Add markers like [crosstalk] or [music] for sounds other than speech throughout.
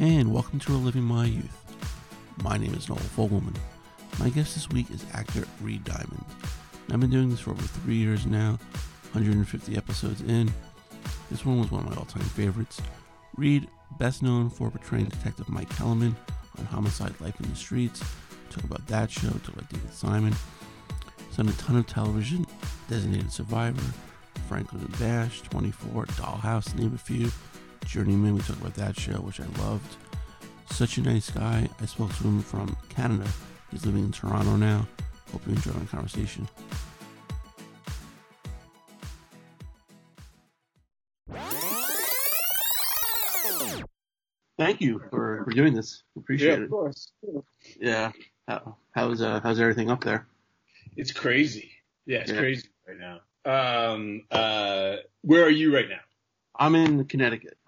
and welcome to Reliving My Youth. My name is Noel Fogelman. My guest this week is actor Reed Diamond. I've been doing this for over three years now, 150 episodes in. This one was one of my all time favorites. Reed, best known for portraying Detective Mike Kellerman on Homicide Life in the Streets. Talk about that show, talk about David Simon. He's done a ton of television, Designated Survivor, Franklin and Bash, 24, Dollhouse, name a few. Journeyman, we talked about that show, which I loved. Such a nice guy. I spoke to him from Canada. He's living in Toronto now. Hope you enjoy my conversation. Thank you for, for doing this. Appreciate yeah, it. of course. Yeah. How, how's uh, how's everything up there? It's crazy. Yeah, it's Yeah. crazy right now. Um, uh, where are you right now? I'm in Connecticut.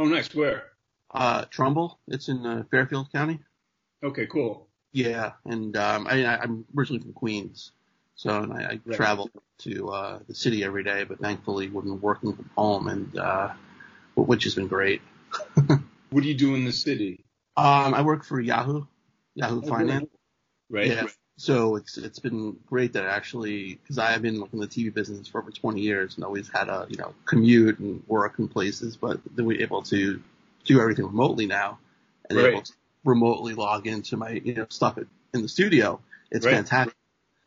Oh, nice. Where? Uh, Trumbull. It's in uh, Fairfield County. Okay, cool. Yeah, and um, I, I'm originally from Queens, so and I, I Right. travel to uh, the city every day. But thankfully, we've been working from home, and uh, which has been great. [laughs] What do you do in the city? Um, I work for Yahoo, Yahoo Oh, Finance. Right. Yeah. So it's it's been great that actually because I have been like in the TV business for over 20 years and always had a you know commute and work in places, but then we're able to do everything remotely now and Right. able to remotely log into my you know stuff in the studio. It's Right. fantastic,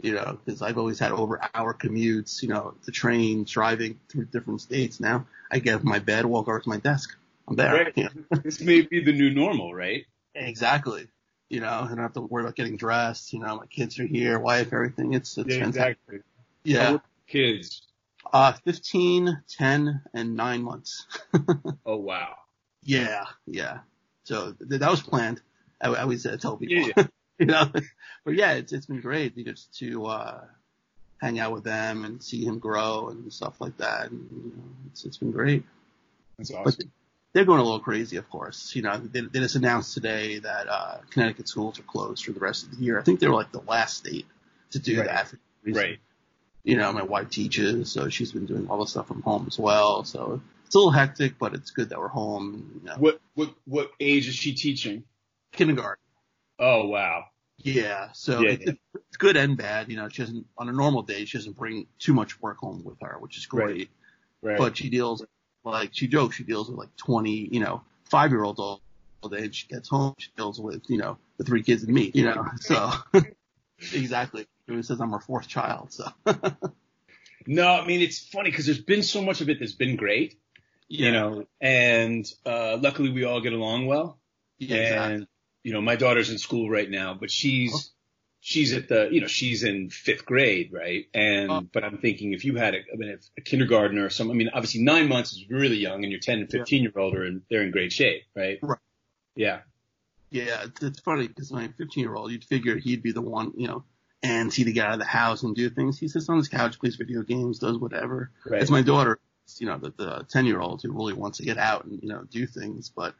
you know, because I've always had over hour commutes, you know, the train, driving through different states. Now I get up my bed, walk over to my desk, I'm there. Right. you know. This may be the new normal, right? Exactly. You know, I don't have to worry about getting dressed. You know, my kids are here, wife, everything. It's it's Yeah, fantastic. exactly. Yeah. Kids. Uh, 15, 10, and nine months. [laughs] Oh, wow. yeah, yeah. So th- that was planned. I, I always uh, tell people, Yeah, [laughs] you know, but yeah, it's it's been great you know, just to uh, hang out with them and see him grow and stuff like that. And you know, it's it's been great. That's But awesome. They're going a little crazy, of course. You know, they, they just announced today that uh, Connecticut schools are closed for the rest of the year. I think they were like the last state to do Right. that. Right. You know, my wife teaches, so she's been doing all the stuff from home as well. So it's a little hectic, but it's good that we're home. You know, What, what, what age is she teaching? kindergarten. Oh, wow. Yeah, so Yeah, it, yeah. it's good and bad. You know, she doesn't on a normal day she doesn't bring too much work home with her, which is Right. great. Right. But she deals like she jokes she deals with like 20, you know, five year olds all, day. And she gets home, she deals with you know the three kids and me. You know, [laughs] so [laughs] exactly. It says I'm her fourth child. So [laughs] no, I mean, it's funny because there's been so much of it that's been great, you know, and, uh, luckily we all get along well. yeah, and exactly. you know my daughter's in school right now but she's Oh. She's at the you know she's in fifth grade right and Oh. but i'm thinking if you had a, I mean, if a kindergartner or some i mean obviously nine months is really young and you're 10 and 15 year old are in, they're in great shape right Right. yeah Yeah, it's, it's funny because my 15 year old, you'd figure he'd be the one, you know, and see to get out of the house and do things. He sits on his couch, plays video games, does whatever. right It's my daughter, you know, the, the 10 year old who really wants to get out and, you know, do things, but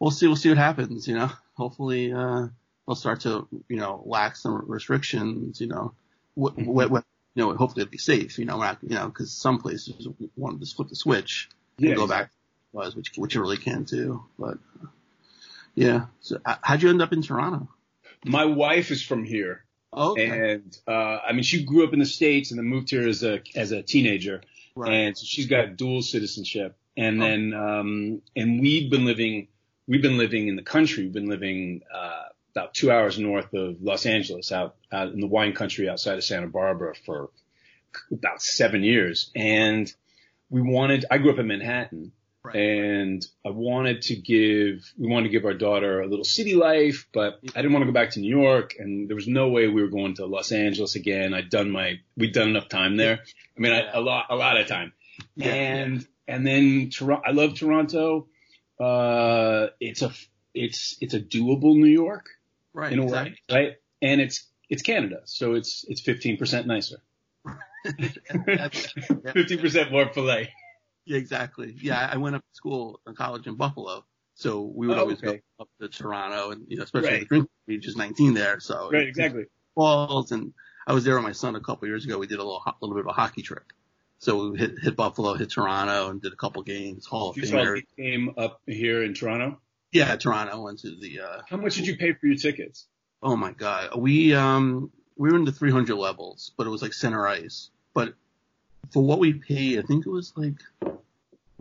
we'll see, we'll see what happens, you know, hopefully, uh, they'll start to, you know, lax some restrictions, you know, what, Mhm. what, what, you know, hopefully it'll be safe, you know, we're not, you know, cause some places want to just flip the switch and yeah go back to was, which, which you really can't do, but yeah. So uh, how'd you end up in Toronto? my wife is from here Oh, okay. and uh i mean she grew up in the states and then moved here as a as a teenager right. and so she's got dual citizenship. And Oh. then, um, and we've been living, we've been living in the country. We've been living uh, about two hours north of Los Angeles, out out in the wine country outside of Santa Barbara for about seven years. And we wanted, I grew up in Manhattan. Right. And I wanted to give, we wanted to give our daughter a little city life, but I didn't want to go back to New York and there was no way we were going to Los Angeles again. I'd done my, we'd done enough time there. I mean, I, a lot, a lot of time. Yeah, and and then Toronto. I love Toronto. Uh, it's a it's it's a doable New York right. in a exactly. way, right? And it's it's Canada, so it's it's fifteen percent nicer, [laughs] fifteen percent more polite. Yeah, exactly. Yeah, I went up to school in college in Buffalo, so we would Oh, always okay. go up to Toronto, and you know, especially Right. the drink is 19 there, so Right, exactly. Falls, and I was there with my son a couple years ago. We did a little ho- little bit of a hockey trip, So we hit, hit Buffalo, hit Toronto, and did a couple games. Hall of You saw Famer. game up here in Toronto. Yeah, Toronto went to the. uh How much did you pay for your tickets? Oh my god, we um we were in the 300 levels, but it was like center ice. But for what we paid, I think it was like.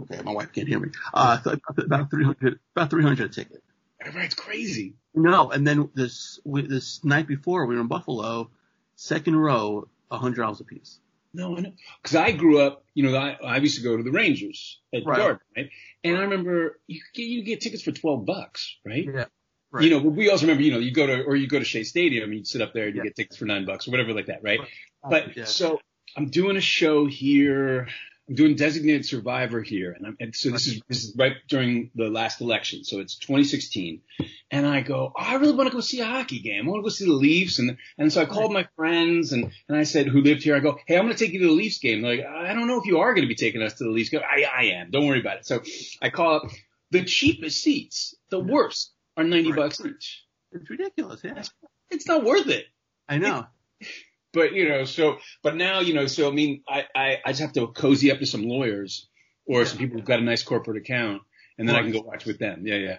Okay, my wife can't hear me. Uh, about 300, about 300 a ticket. It's crazy. No, and then this we- this night before we were in Buffalo, second row, a hundred dollars a piece. No, I know. Because I grew up, you know, I, I used to go to the Rangers at Right. Garden, right? And I remember you get, you get tickets for 12 bucks, right? Yeah. Right. You know, but we also remember, you know, you go to, or you go to Shea Stadium and you sit up there and you Yeah. get tickets for nine bucks or whatever like that, right? Right. But Yeah. so I'm doing a show here. I'm doing Designated Survivor here, and, I'm, and so this is this is right during the last election, so it's 2016. And I go, oh, I really want to go see a hockey game. I want to go see the Leafs, and and so I called my friends and and I said who lived here. I go, hey, I'm going to take you to the Leafs game. They're like, I don't know if you are going to be taking us to the Leafs game. I I am. Don't worry about it. So I call up the cheapest seats, the worst, are 90 Right. bucks each. It's ridiculous. Yeah, It's not worth it. I know. But you know, so but now you know, so I mean, I I, I just have to cozy up to some lawyers or some people who've got a nice corporate account, and then I can go watch with them. Yeah, yeah.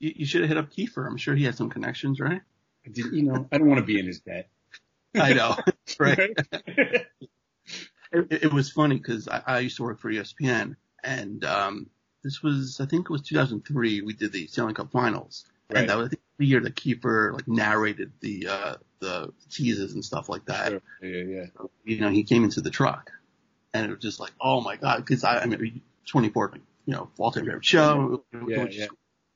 You, you should have hit up Kiefer. I'm sure he has some connections, right? I did, you know, I don't want to be in his debt. [laughs] I know. [laughs] right. It, it was funny because I, I used to work for ESPN, and um, this was I think it was 2003. We did the Stanley Cup Finals, Right. and that was I think, the year that Kiefer like narrated the uh, the teases and stuff like that. Sure. Yeah, yeah. you know, he came into the truck and it was just like, oh my God. Cause I, I mean, 24, you know, all-time favorite show. Yeah, just, yeah.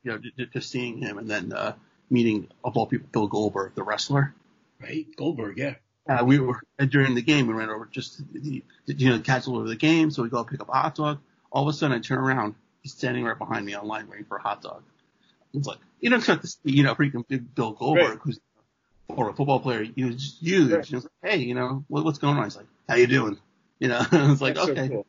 You know, just, just seeing him and then, uh, meeting of all people, Bill Goldberg, the wrestler. Right, Goldberg. Yeah. Uh, we were during the game, we ran over just, the, you know, catch over the game. So we go pick up a hot dog. All of a sudden I turn around. He's standing right behind me online waiting for a hot dog. It's like, you don't expect to see, you know, freaking Bill Goldberg, Right. who's or a football player, you know, just huge. Right. You know, hey, you know, what, what's going on? He's like, how you doing? You know, [laughs] I was like, That's so okay, cool.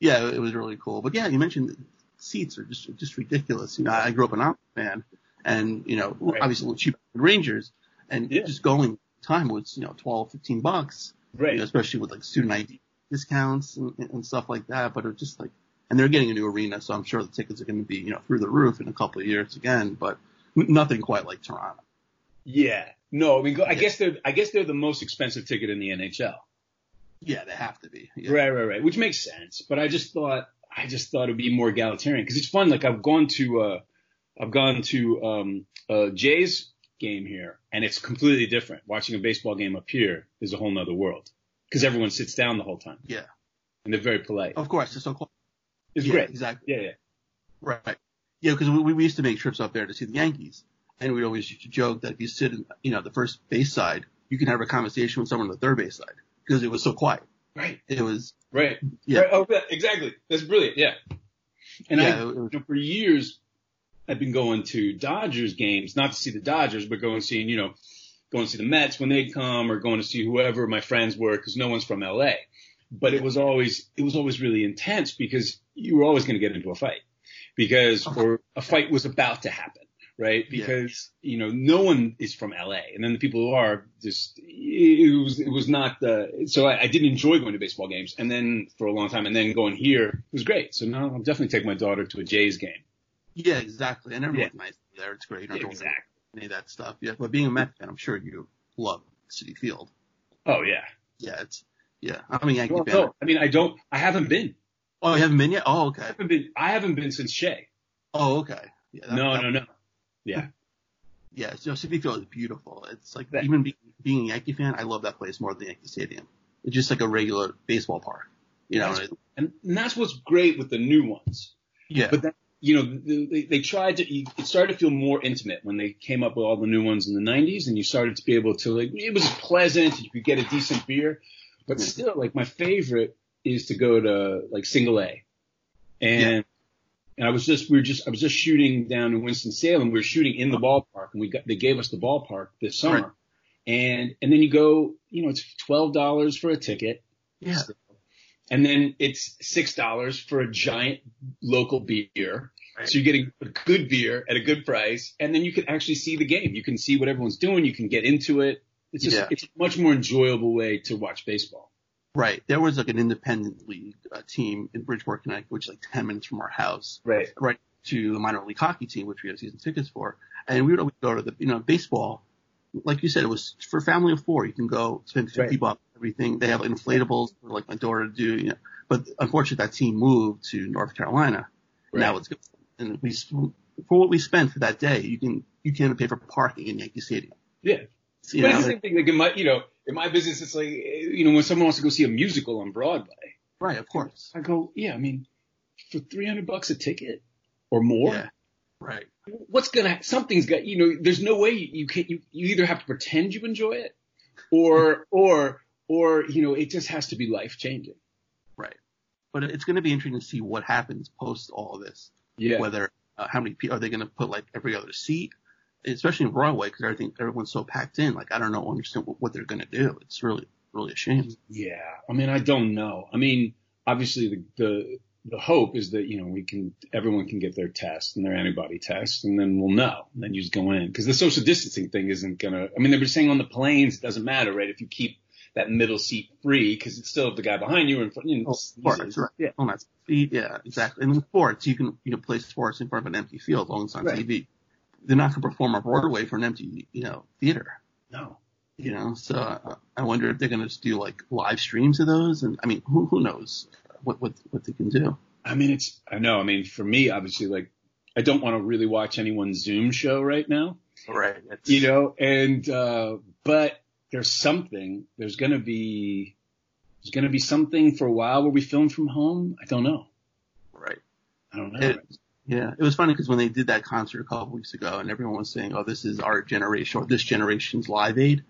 yeah, it was really cool. But yeah, you mentioned seats are just just ridiculous. You know, I grew up an Islanders fan, and you know, Right. obviously cheap Rangers, and Yeah. just going time was you know 12, 15 bucks, Right. you know, especially with like student ID discounts and, and stuff like that. But it was just like, and they're getting a new arena, so I'm sure the tickets are going to be you know through the roof in a couple of years again. But nothing quite like Toronto. Yeah. No, I mean, I Yeah. guess they're I guess they're the most expensive ticket in the NHL. Yeah, they have to be. Yeah. Right, right, right. Which makes sense. But I just thought, I just thought it'd be more egalitarian because it's fun. Like I've gone to, uh, I've gone to, um, uh, Jay's game here and it's completely different. Watching a baseball game up here is a whole nother world because everyone sits down the whole time Yeah, and they're very polite. of course, it's so cool. It's yeah, great. Exactly. Yeah, yeah. Right. Yeah, because we, we used to make trips up there to see the Yankees, and we always used to joke that if you sit in, you know, the first base side, you can have a conversation with someone on the third base side because it was so quiet. Right, It was, right. yeah, Right. Oh, exactly. That's brilliant. Yeah. And yeah, I, was, for years, I've been going to Dodgers games, not to see the Dodgers, but going and seeing, you know, going to see the Mets when they'd come or going to see whoever my friends were because no one's from LA. But it was always, it was always really intense because you were always going to get into a fight because, or a fight was about to happen, right? Yeah. Because, you know, no one is from LA. And then the people who are just, it was, it was not the, so I, I didn't enjoy going to baseball games. And then for a long time and then going here was great. So now I'll definitely take my daughter to a Jays game. yeah, exactly. And everyone's nice there. It's great. You don't have Exactly. any of that stuff. Yeah, but being a Met fan, I'm sure you love Citi Field. Oh yeah. Yeah, it's, yeah, I'm a Yankee Well, fan. no, I mean, I don't, I haven't been. Oh, you haven't been yet? Oh, okay. I haven't been, I haven't been since Shea. Oh, okay. Yeah, that- No, that- no, no. Yeah. Yeah, so Citi Field is beautiful. It's like That- even be, being a Yankee fan, I love that place more than Yankee Stadium. It's just like a regular baseball park, you know. That's- And, and that's what's great with the new ones. yeah, But that, you know, they, they tried to, it started to feel more intimate when they came up with all the new ones in the 90s and you started to be able to, like, it was pleasant. You could get a decent beer. But still, like, my favorite is to go to, like, single A. And, and I was just, we were just, I was just shooting down in Winston-Salem. We were shooting in the ballpark and we got, they gave us the ballpark this summer. Right. And, and then you go, you know, it's $12 for a ticket. yeah, And then it's six dollars for a giant local beer. Right. So you're getting a good beer at a good price, and then you can actually see the game. You can see what everyone's doing. You can get into it. It's just Yeah. it's a much more enjoyable way to watch baseball. Right. There was like an independent league uh, team in Bridgeport, Connecticut, which is like 10 minutes from our house. Right. Right to the minor league hockey team, which we have season tickets for. And we would always go to the, you know, baseball. Like you said, it was for a family of four. You can go spend 50 Right. bucks, everything. They have inflatables for like my daughter to do, you know. But unfortunately that team moved to North Carolina. Now it's good. And we, for what we spent for that day, you can, you can't pay for parking in Yankee Stadium. Yeah. You but know, it's the same thing. Like in my, you know, in my business, it's like, you know, when someone wants to go see a musical on Broadway, right, of course. I go, yeah, I mean, for 300 bucks a ticket or more, Yeah. Right. what's gonna, something's got, you know, there's no way you can, you, you either have to pretend you enjoy it or, or, or, you know, it just has to be life changing. Right. But it's going to be interesting to see what happens post all of this. Yeah. Whether uh, how many people are they going to put like every other seat, especially in Broadway because everything everyone's so packed in. Like I don't know understand what, what they're going to do. It's really really a shame. Yeah, I mean, I don't know. I mean, obviously the, the the hope is that you know we can everyone can get their test and their antibody test, and then we'll know. And then you just go in because the social distancing thing isn't gonna. I mean, they were saying on the planes it doesn't matter, right? If you keep that middle seat free because it's still the guy behind you in front. You know, Oh, sports, right? Yeah, On that seat, yeah, exactly. And sports, you can you know play sports in front of an empty field long as on Right. TV. They're not going to perform on Broadway for an empty you know theater. no. You know, so I wonder if they're going to just do like live streams of those. And I mean, who who knows what what what they can do. I mean, it's. I know. I mean, for me, obviously, like I don't want to really watch anyone's Zoom show right now. Right. It's, you know, and uh, but there's something. There's gonna be there's gonna be something for a while where we film from home. I don't know. Right. I don't know. It, yeah, it was funny because when they did that concert a couple weeks ago, and everyone was saying, "Oh, this is our generation or this generation's Live Aid,"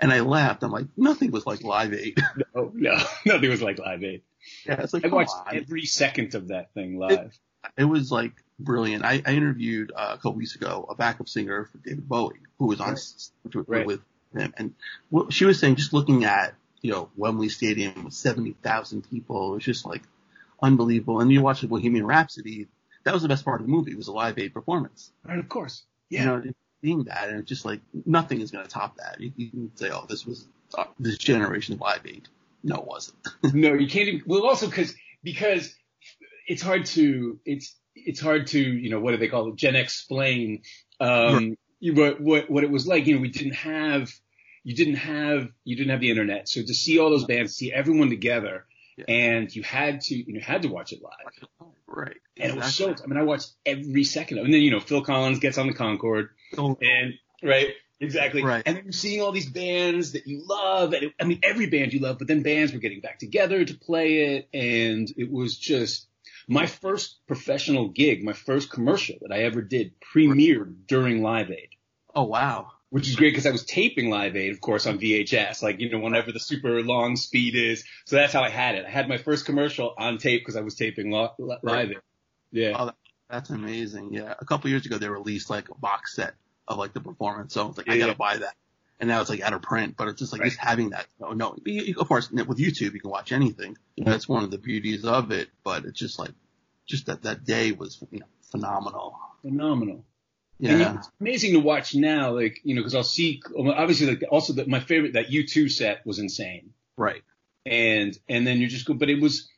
and I laughed. I'm like, nothing was like Live Aid. [laughs] no, no, [laughs] nothing was like Live Aid. yeah, it's like I watched on. every second of that thing live. It was like brilliant. I, I interviewed uh, a couple weeks ago a backup singer for David Bowie who was on Right. with, Right. with him, and what she was saying, just looking at you know Wembley Stadium with seventy thousand people, it was just like unbelievable. And you watch the Bohemian Rhapsody, that was the best part of the movie. It was a Live Aid performance. right, of course. Yeah. You know, seeing that, and it's just like nothing is going to top that. You, you can say, oh, this was uh, this generation of Live Aid. No, it wasn't. [laughs] no, you can't even. Well, also because because it's hard to it's it's hard to you know what do they call it? Gen explain um, you- what what what it was like. You know, we didn't have you didn't have you didn't have the internet, so to see all those bands, see everyone together, Yeah. and you had to you know had to watch it live. right. And it was so. I mean, I watched every second of it. And then you know Phil Collins gets on the Concorde, so. and right, exactly. Right. And then you're seeing all these bands that you love, and it, I mean every band you love, but then bands were getting back together to play it, and it was just my first professional gig, my first commercial that I ever did premiered during Live Aid. Oh wow. Which is great because I was taping Live Aid, of course, on VHS, like, you know, whenever the super long speed is. So that's how I had it. I had my first commercial on tape because I was taping lo- li- Live Aid. Yeah. Oh, that's amazing. Yeah. A couple years ago, they released like a box set of like the performance. So I was like, I gotta yeah. buy that. And now it's like out of print, but it's just like Right. just having that. No, no. You, you- of course, with YouTube, you can watch anything. You know, that's one of the beauties of it. But it's just like, just that that day was you know phenomenal. Phenomenal. And Yeah. you- it's amazing to watch now, like, you know, cause I'll see, obviously, like, also that my favorite, that U2 set was insane. Right. And, and then you're just go, but it was,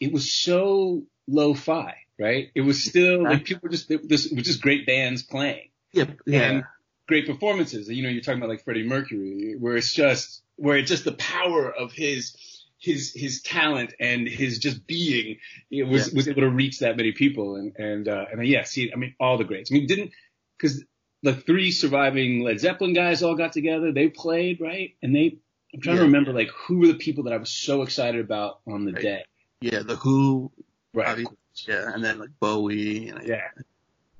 it was so lo-fi, right? It was still, like, people were just, this it was just great bands playing. Yeah. Yeah. And great performances. You know, you're talking about like Freddie Mercury, where it's just, where it's just the power of his, his, his talent and his just being, it was, Yeah. was able to reach that many people. And, and, uh, and yeah, see, I mean, all the greats. I mean, didn't, cause the three surviving Led Zeppelin guys all got together, they played, right? And they, I'm trying to remember like who were the people that I was so excited about on the Right. day. yeah. The Who. Right. Yeah. And then like Bowie and I Yeah.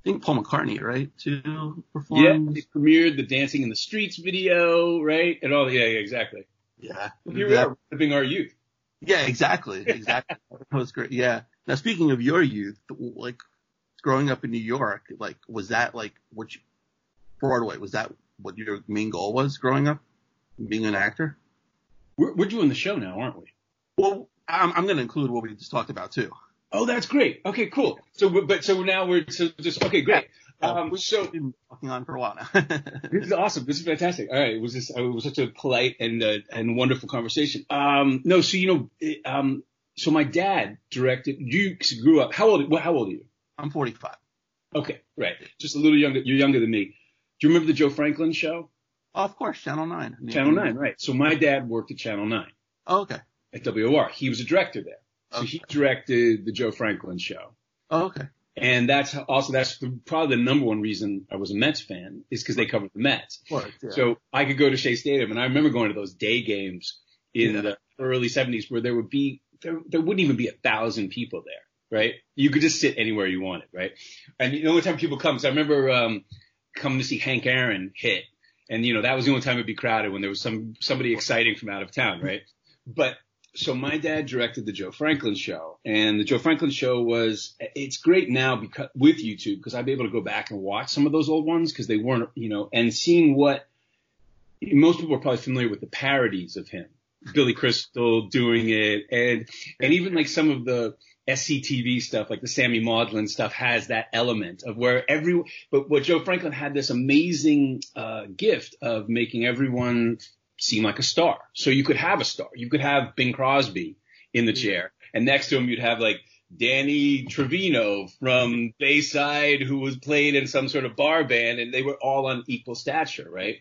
think Paul McCartney, right? To Yeah. perform. They premiered the Dancing in the Streets video, right? And all, yeah, yeah, exactly. Yeah. Here we That- are living our youth. Yeah, exactly, exactly. [laughs] that was great. Yeah. Now speaking of your youth, like growing up in New York, like was that like what you, Broadway was that what your main goal was growing up, being an actor? We're, we're doing the show now, aren't we? Well, I'm, I'm going to include what we just talked about too. Oh, that's great. Okay, cool. So, but so now we're so just okay, great. Um, so we've been talking on for a while now. [laughs] this is awesome. This is fantastic. All right, it was just it was such a polite and uh, and wonderful conversation. Um, no, so you know, um, so my dad directed. You grew up. How old? How old are you? I'm 45. Okay, right. Just a little younger. You're younger than me. Do you remember the Joe Franklin show? Oh, of course, Channel 9. Channel 9, right. So my dad worked at Channel 9. Oh, okay. At WOR. He was a director there. So okay. he directed the Joe Franklin show. Oh, okay. And that's also, that's the, probably the number one reason I was a Mets fan is because they covered the Mets. Course, yeah. So I could go to Shea Stadium and I remember going to those day games in yeah. the early 70s where there would be, there, there wouldn't even be a thousand people there, right? You could just sit anywhere you wanted, right? And the only time people come, so I remember, um, coming to see Hank Aaron hit. And, you know, that was the only time it'd be crowded when there was some, somebody exciting from out of town, right? But so my dad directed the Joe Franklin show and the Joe Franklin show was, it's great now because with YouTube because I'd be able to go back and watch some of those old ones because they weren't, you know, and seeing what most people are probably familiar with the parodies of him. Billy Crystal doing it and, and even like some of the, SCTV stuff, like the Sammy Maudlin stuff has that element of where every, but what Joe Franklin had this amazing, uh, gift of making everyone seem like a star. So you could have a star. You could have Bing Crosby in the chair and next to him you'd have like Danny Trevino from Bayside who was played in some sort of bar band and they were all on equal stature, right?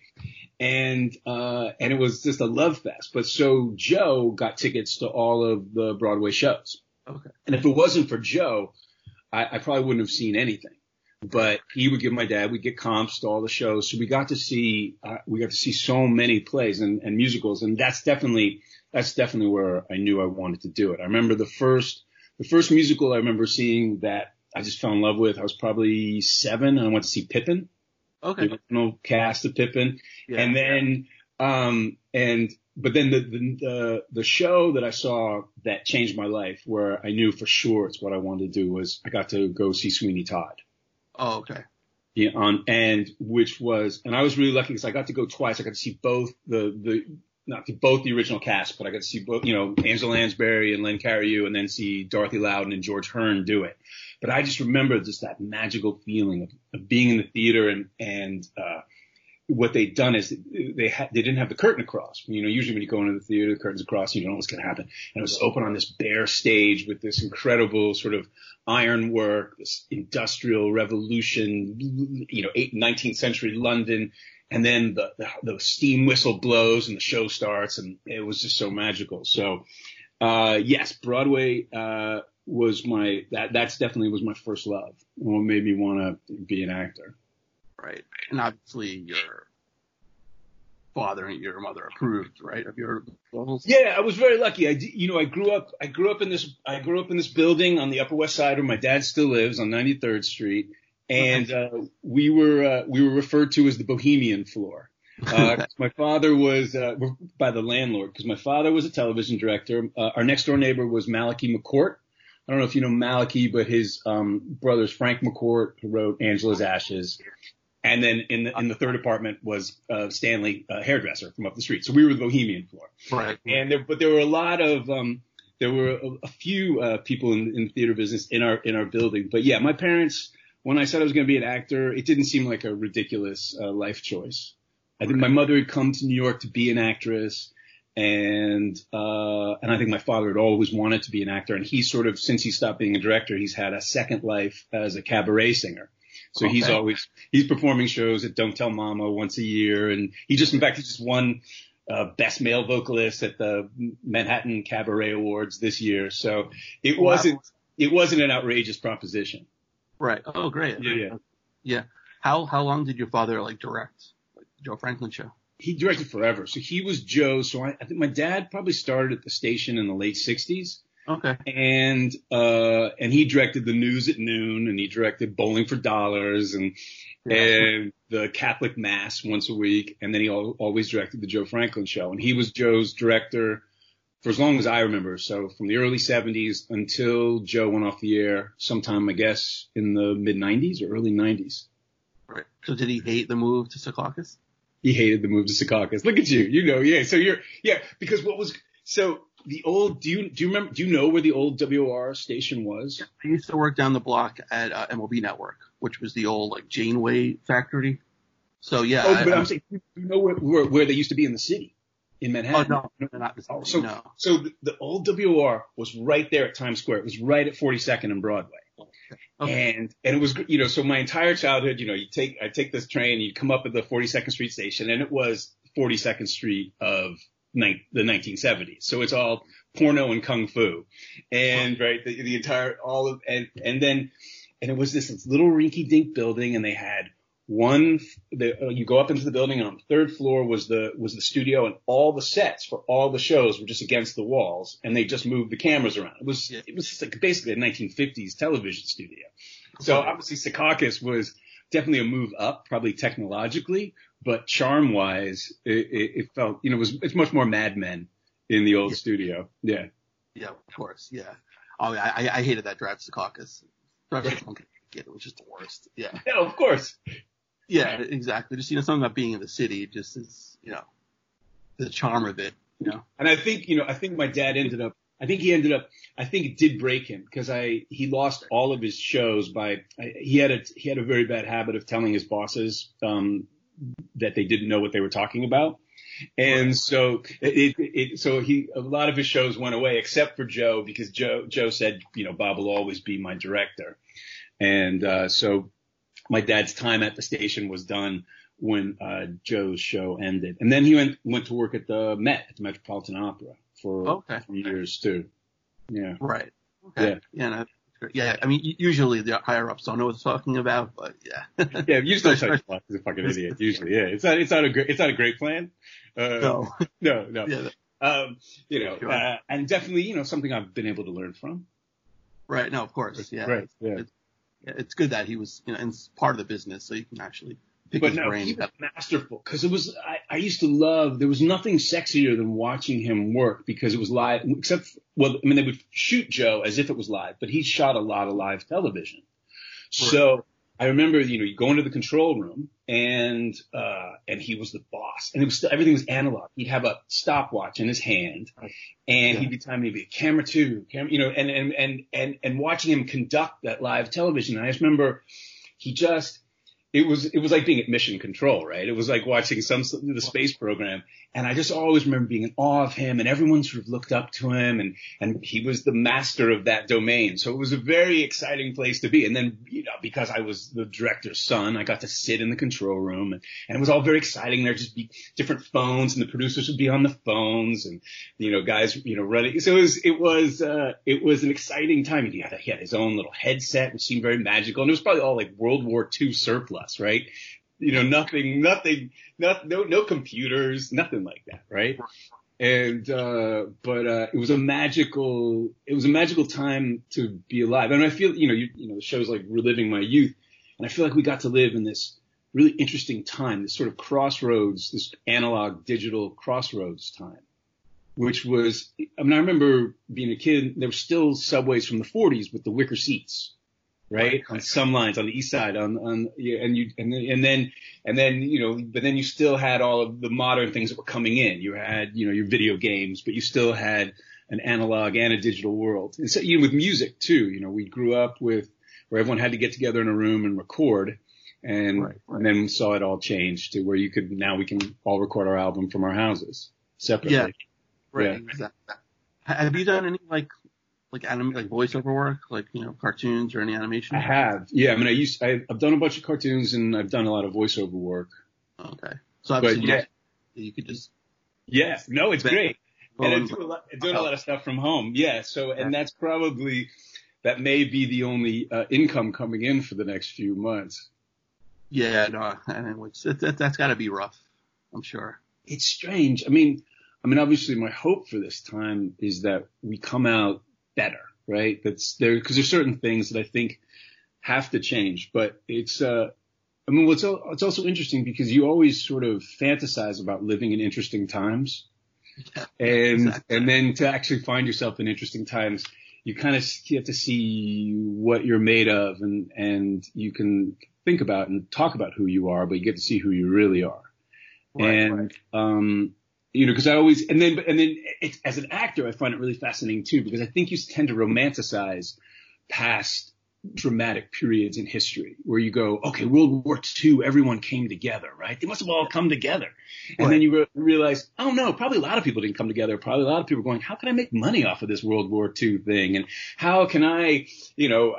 And, uh, and it was just a love fest. But so Joe got tickets to all of the Broadway shows. Okay. And if it wasn't for Joe, I, I probably wouldn't have seen anything. But he would give my dad, we'd get comps to all the shows. So we got to see, uh, we got to see so many plays and, and musicals. And that's definitely, that's definitely where I knew I wanted to do it. I remember the first, the first musical I remember seeing that I just fell in love with. I was probably seven and I went to see Pippin. Okay. The original cast of Pippin. Yeah. And then, um, and but then the, the, the the show that I saw that changed my life, where I knew for sure it's what I wanted to do, was I got to go see Sweeney Todd. Oh, okay. Yeah, on and which was, and I was really lucky because I got to go twice. I got to see both the the not the, both the original cast, but I got to see both, you know, Angela Lansbury and Len Cariou, and then see Dorothy Loudon and George Hearn do it. But I just remember just that magical feeling of, of being in the theater and and uh, what they'd done is they had, they didn't have the curtain across. You know, usually when you go into the theater, the curtain's across, you don't know what's going to happen. And it was open on this bare stage with this incredible sort of ironwork, this industrial revolution, you know, 19th century London. And then the, the, the steam whistle blows and the show starts and it was just so magical. So, uh, yes, Broadway, uh, was my, that, that's definitely was my first love and what made me want to be an actor right? And obviously your father and your mother approved, right, of your levels. Yeah, I was very lucky. I, you know, I grew up, I grew up in this, I grew up in this building on the Upper West Side where my dad still lives on 93rd Street, and uh, we were uh, we were referred to as the Bohemian floor. [laughs] Uh, my father was uh, by the landlord because my father was a television director. Uh, our next door neighbor was Malachi McCourt. I don't know if you know Malachi, but his um, brother's Frank McCourt, who wrote Angela's Ashes, and then in the, in the third apartment was uh, Stanley, uh, hairdresser from up the street. So we were the Bohemian floor. Right. And there, but there were a lot of, um, there were a, a few uh, people in, in the theater business in our in our building. But yeah, my parents, when I said I was going to be an actor, it didn't seem like a ridiculous uh, life choice. I think my mother had come to New York to be an actress, and uh, and I think my father had always wanted to be an actor. And he sort of, since he stopped being a director, he's had a second life as a cabaret singer. So okay. he's always he's performing shows at Don't Tell Mama once a year, and he just in fact he just won uh, best male vocalist at the Manhattan Cabaret Awards this year. So it wasn't it wasn't an outrageous proposition. Right. Oh, great. Yeah, yeah. Yeah. How how long did your father like direct like, Joe Franklin show? He directed forever. So he was Joe. So I, I think my dad probably started at the station in the late '60s. Okay. And uh and he directed the news at noon and he directed Bowling for Dollars and yeah. and the Catholic Mass once a week and then he al- always directed the Joe Franklin show and he was Joe's director for as long as I remember. So from the early 70s until Joe went off the air sometime I guess in the mid 90s or early 90s. Right. So did he hate the move to Secaucus? He hated the move to Secaucus. Look at you. You know, yeah. So you're yeah, because what was so the old. Do you do you remember? Do you know where the old WOR station was? I used to work down the block at uh, MLB Network, which was the old like Janeway factory. So yeah. Oh, but I, am saying, you know where, where, where they used to be in the city, in Manhattan. Oh no, no not the city, so no. so the, the old WOR was right there at Times Square. It was right at 42nd and Broadway. Okay. And and it was you know so my entire childhood you know you take I take this train you come up at the 42nd Street station and it was 42nd Street of ni- the 1970s so it's all porno and kung fu. And right the, the entire all of and and then and it was this, little rinky dink building and they had one the, uh, you go up into the building and on the third floor was the was the studio and all the sets for all the shows were just against the walls and they just moved the cameras around. It was it was like basically a 1950s television studio. So obviously Secaucus was definitely a move up probably technologically but charm wise it, it, it, felt you know it was it's much more Mad Men in the old yeah. studio yeah yeah of course yeah oh I I hated that drive to Secaucus it was just the worst yeah [laughs] yeah of course yeah, exactly. Just you know, something about being in the city just is you know the charm of it. You know. And I think you know, I think my dad ended up. I think he ended up. I think it did break him because I he lost all of his shows by I, he had a he had a very bad habit of telling his bosses um, that they didn't know what they were talking about. And so it, it, so he, a lot of his shows went away except for Joe because Joe, Joe said, you know, Bob will always be my director. And, uh, so my dad's time at the station was done when uh, Joe's show ended, and then he went went to work at the Met, at the Metropolitan Opera, for okay. years too. Yeah. Right. Okay. Yeah. Yeah. Yeah, I mean, usually the higher ups don't know what they're talking about, but yeah. [laughs] yeah, usually such [laughs] a fucking idiot. Usually, yeah, it's not, it's not a great, it's not a great plan. Uh, no, [laughs] no, no. Yeah. Um, you know, sure. uh, and definitely, you know, something I've been able to learn from. Right. No, of course. Yeah. Right. Yeah. It's, it's good that he was, you know, in part of the business, so you can actually pick but no, brain. he was masterful because it was. I, I used to love. There was nothing sexier than watching him work because it was live. Except, well, I mean, they would shoot Joe as if it was live, but he shot a lot of live television. Right. So I remember, you know, you go into the control room and, uh, and he was the boss and it was still, everything was analog. He'd have a stopwatch in his hand and yeah. he'd be timing me, camera two, camera, you know, and, and, and, and, and watching him conduct that live television. And I just remember he just, it was it was like being at mission control, right? It was like watching some the space program, and I just always remember being in awe of him, and everyone sort of looked up to him, and and he was the master of that domain. So it was a very exciting place to be. And then you know because I was the director's son, I got to sit in the control room, and, and it was all very exciting. There'd just be different phones, and the producers would be on the phones, and you know guys you know running. So it was it was uh, it was an exciting time. He had he had his own little headset, which seemed very magical, and it was probably all like World War II surplus right? You know, nothing, nothing, not, no, no computers, nothing like that, right? And, uh, but, uh, it was a magical, it was a magical time to be alive. And I feel, you know, you, you know, the show's like reliving my youth. And I feel like we got to live in this really interesting time, this sort of crossroads, this analog digital crossroads time, which was, I mean, I remember being a kid, there were still subways from the 40s with the wicker seats right? On some lines on the east side, on on and you and then, and then and then you know, but then you still had all of the modern things that were coming in. You had you know your video games, but you still had an analog and a digital world. And so even with music too, you know, we grew up with where everyone had to get together in a room and record. And, right, right. and then saw it all change to where you could now we can all record our album from our houses separately. Yeah, right. Yeah. Exactly. Have you done any like like anim like voiceover work, like you know cartoons or any animation? I have. Yeah, I mean, I used I, have done a bunch of cartoons and I've done a lot of voiceover work. Okay, so obviously but, yeah. you could just. Yeah, no, it's great. And I'm doing, a lot, doing a lot of stuff from home. Yeah, so and that's probably that may be the only uh, income coming in for the next few months. Yeah, no, I mean, it's, it, that, that's got to be rough. I'm sure. It's strange. I mean, I mean, obviously, my hope for this time is that we come out better, right? That's there because there's certain things that I think have to change, but it's, uh, I mean, what's, it's also interesting because you always sort of fantasize about living in interesting times. Yeah, and, exactly. and then to actually find yourself in interesting times, you kind of get to see what you're made of and, and you can think about and talk about who you are, but you get to see who you really are. Right, and, right. um, you know, because I always and then and then it, as an actor, I find it really fascinating too because I think you tend to romanticize past dramatic periods in history where you go, okay, World War II, everyone came together, right? They must have all come together. And then you re- realize, oh no, probably a lot of people didn't come together. Probably a lot of people going, how can I make money off of this World War II thing? And how can I, you know,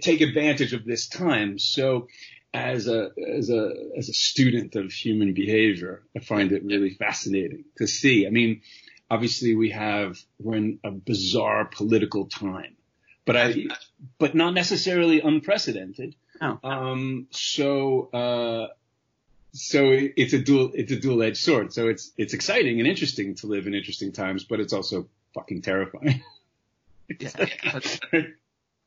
take advantage of this time? So as a, as a, as a student of human behavior, I find it really fascinating to see. I mean, obviously we have, we're in a bizarre political time but I, but not necessarily unprecedented. Oh. Um, so, uh, so it's a dual, it's a dual edged sword. So it's, it's exciting and interesting to live in interesting times, but it's also fucking terrifying. yeah. [laughs]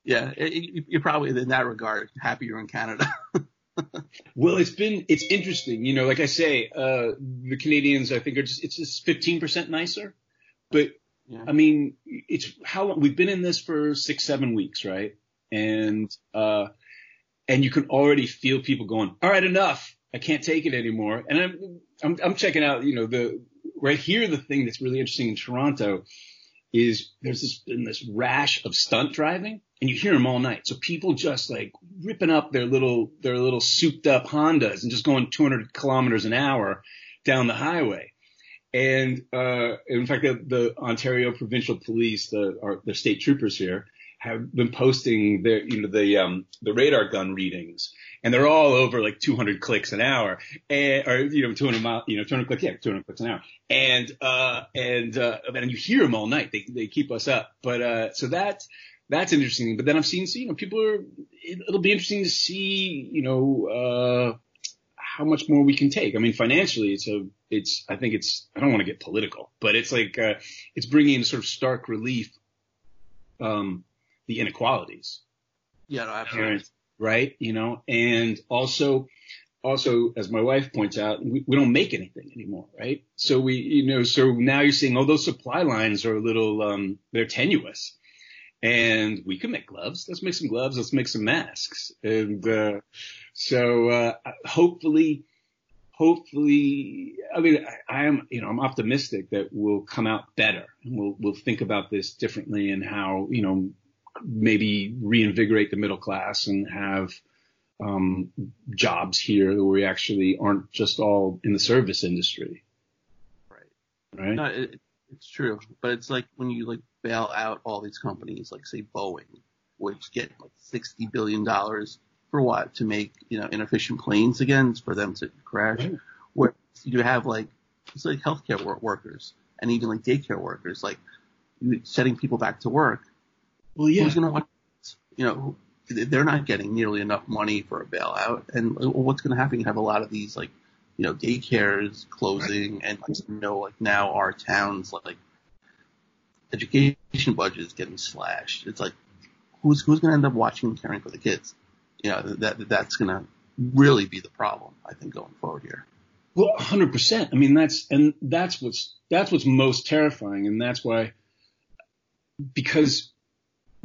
yeah. It, you're probably in that regard happier in Canada. [laughs] [laughs] well, it's been, it's interesting. You know, like I say, uh, the Canadians, I think are just, it's just 15% nicer, but yeah. I mean, it's how long we've been in this for six, seven weeks, right? And, uh, and you can already feel people going, all right, enough. I can't take it anymore. And I'm, I'm, I'm checking out, you know, the, right here, the thing that's really interesting in Toronto is there's this, been this rash of stunt driving and you hear them all night. So people just like ripping up their little, their little souped up Hondas and just going 200 kilometers an hour down the highway. And uh, in fact, the, the, Ontario Provincial Police, the our, the state troopers here, have been posting their you know the um, the radar gun readings, and they're all over like 200 clicks an hour, and or you know 200 mile you know 200 clicks yeah 200 clicks an hour, and uh, and uh, and you hear them all night. They they keep us up, but uh, so that's that's interesting. But then I've seen, see, you know, people are. It, will be interesting to see, you know, uh, how much more we can take. I mean, financially, it's a, it's, I think it's, I don't want to get political, but it's like, uh, it's bringing sort of stark relief, um, the inequalities. Yeah, no, absolutely. right. You know, and also, also, as my wife points out, we, we don't make anything anymore, right? So we, you know, so now you're seeing, oh, those supply lines are a little, um, they're tenuous and we can make gloves. Let's make some gloves. Let's make some masks. And, uh, so, uh, hopefully, hopefully, I mean, I, I, am, you know, I'm optimistic that we'll come out better and we'll, we'll think about this differently and how, you know, maybe reinvigorate the middle class and have, um, jobs here where we actually aren't just all in the service industry. Right. Right. No, it, it's true, but it's like when you like bail out all these companies, like say Boeing, which get like sixty billion dollars for what? To make you know inefficient planes again, for them to crash. Right. Where you have like it's like healthcare workers and even like daycare workers, like setting people back to work. Well, yeah. Who's gonna watch? You know, they're not getting nearly enough money for a bailout, and uh, what's gonna happen? You have a lot of these like you know, daycares closing and you know, like now our towns like education budget is getting slashed. It's like who's who's going to end up watching and caring for the kids? You know, that that's going to really be the problem, I think, going forward here. Well, 100%. I mean, that's and that's what's that's what's most terrifying, and that's why because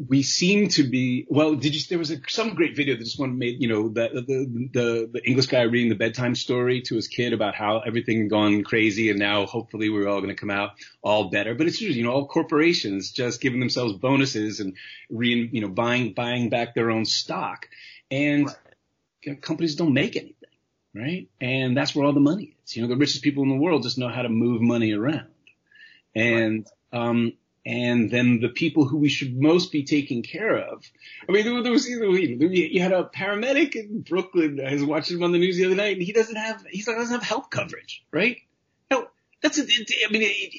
we seem to be well did you there was a, some great video that just one made you know the, the the the english guy reading the bedtime story to his kid about how everything gone crazy and now hopefully we're all going to come out all better. But it's just you know all corporations just giving themselves bonuses and re you know buying buying back their own stock. And right. companies don't make anything right? And that's where all the money is. You know the richest people in the world just know how to move money around. And right. um and then the people who we should most be taking care of. I mean, there, was, you, know, you had a paramedic in Brooklyn. I was watching him on the news the other night, and he doesn't have he doesn't have health coverage, right? No, that's a, it, I mean, it,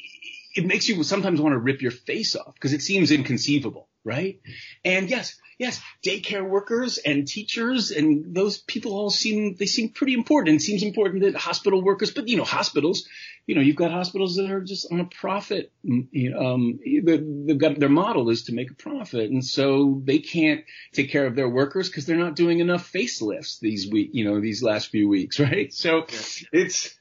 it makes you sometimes want to rip your face off because it seems inconceivable, right? And yes, yes, daycare workers and teachers and those people all seem, they seem pretty important. It seems important that hospital workers, but you know, hospitals, you know, you've got hospitals that are just on a profit. You know, um, they've got their model is to make a profit. And so they can't take care of their workers because they're not doing enough facelifts these week, you know, these last few weeks, [laughs] right? So yeah. it's,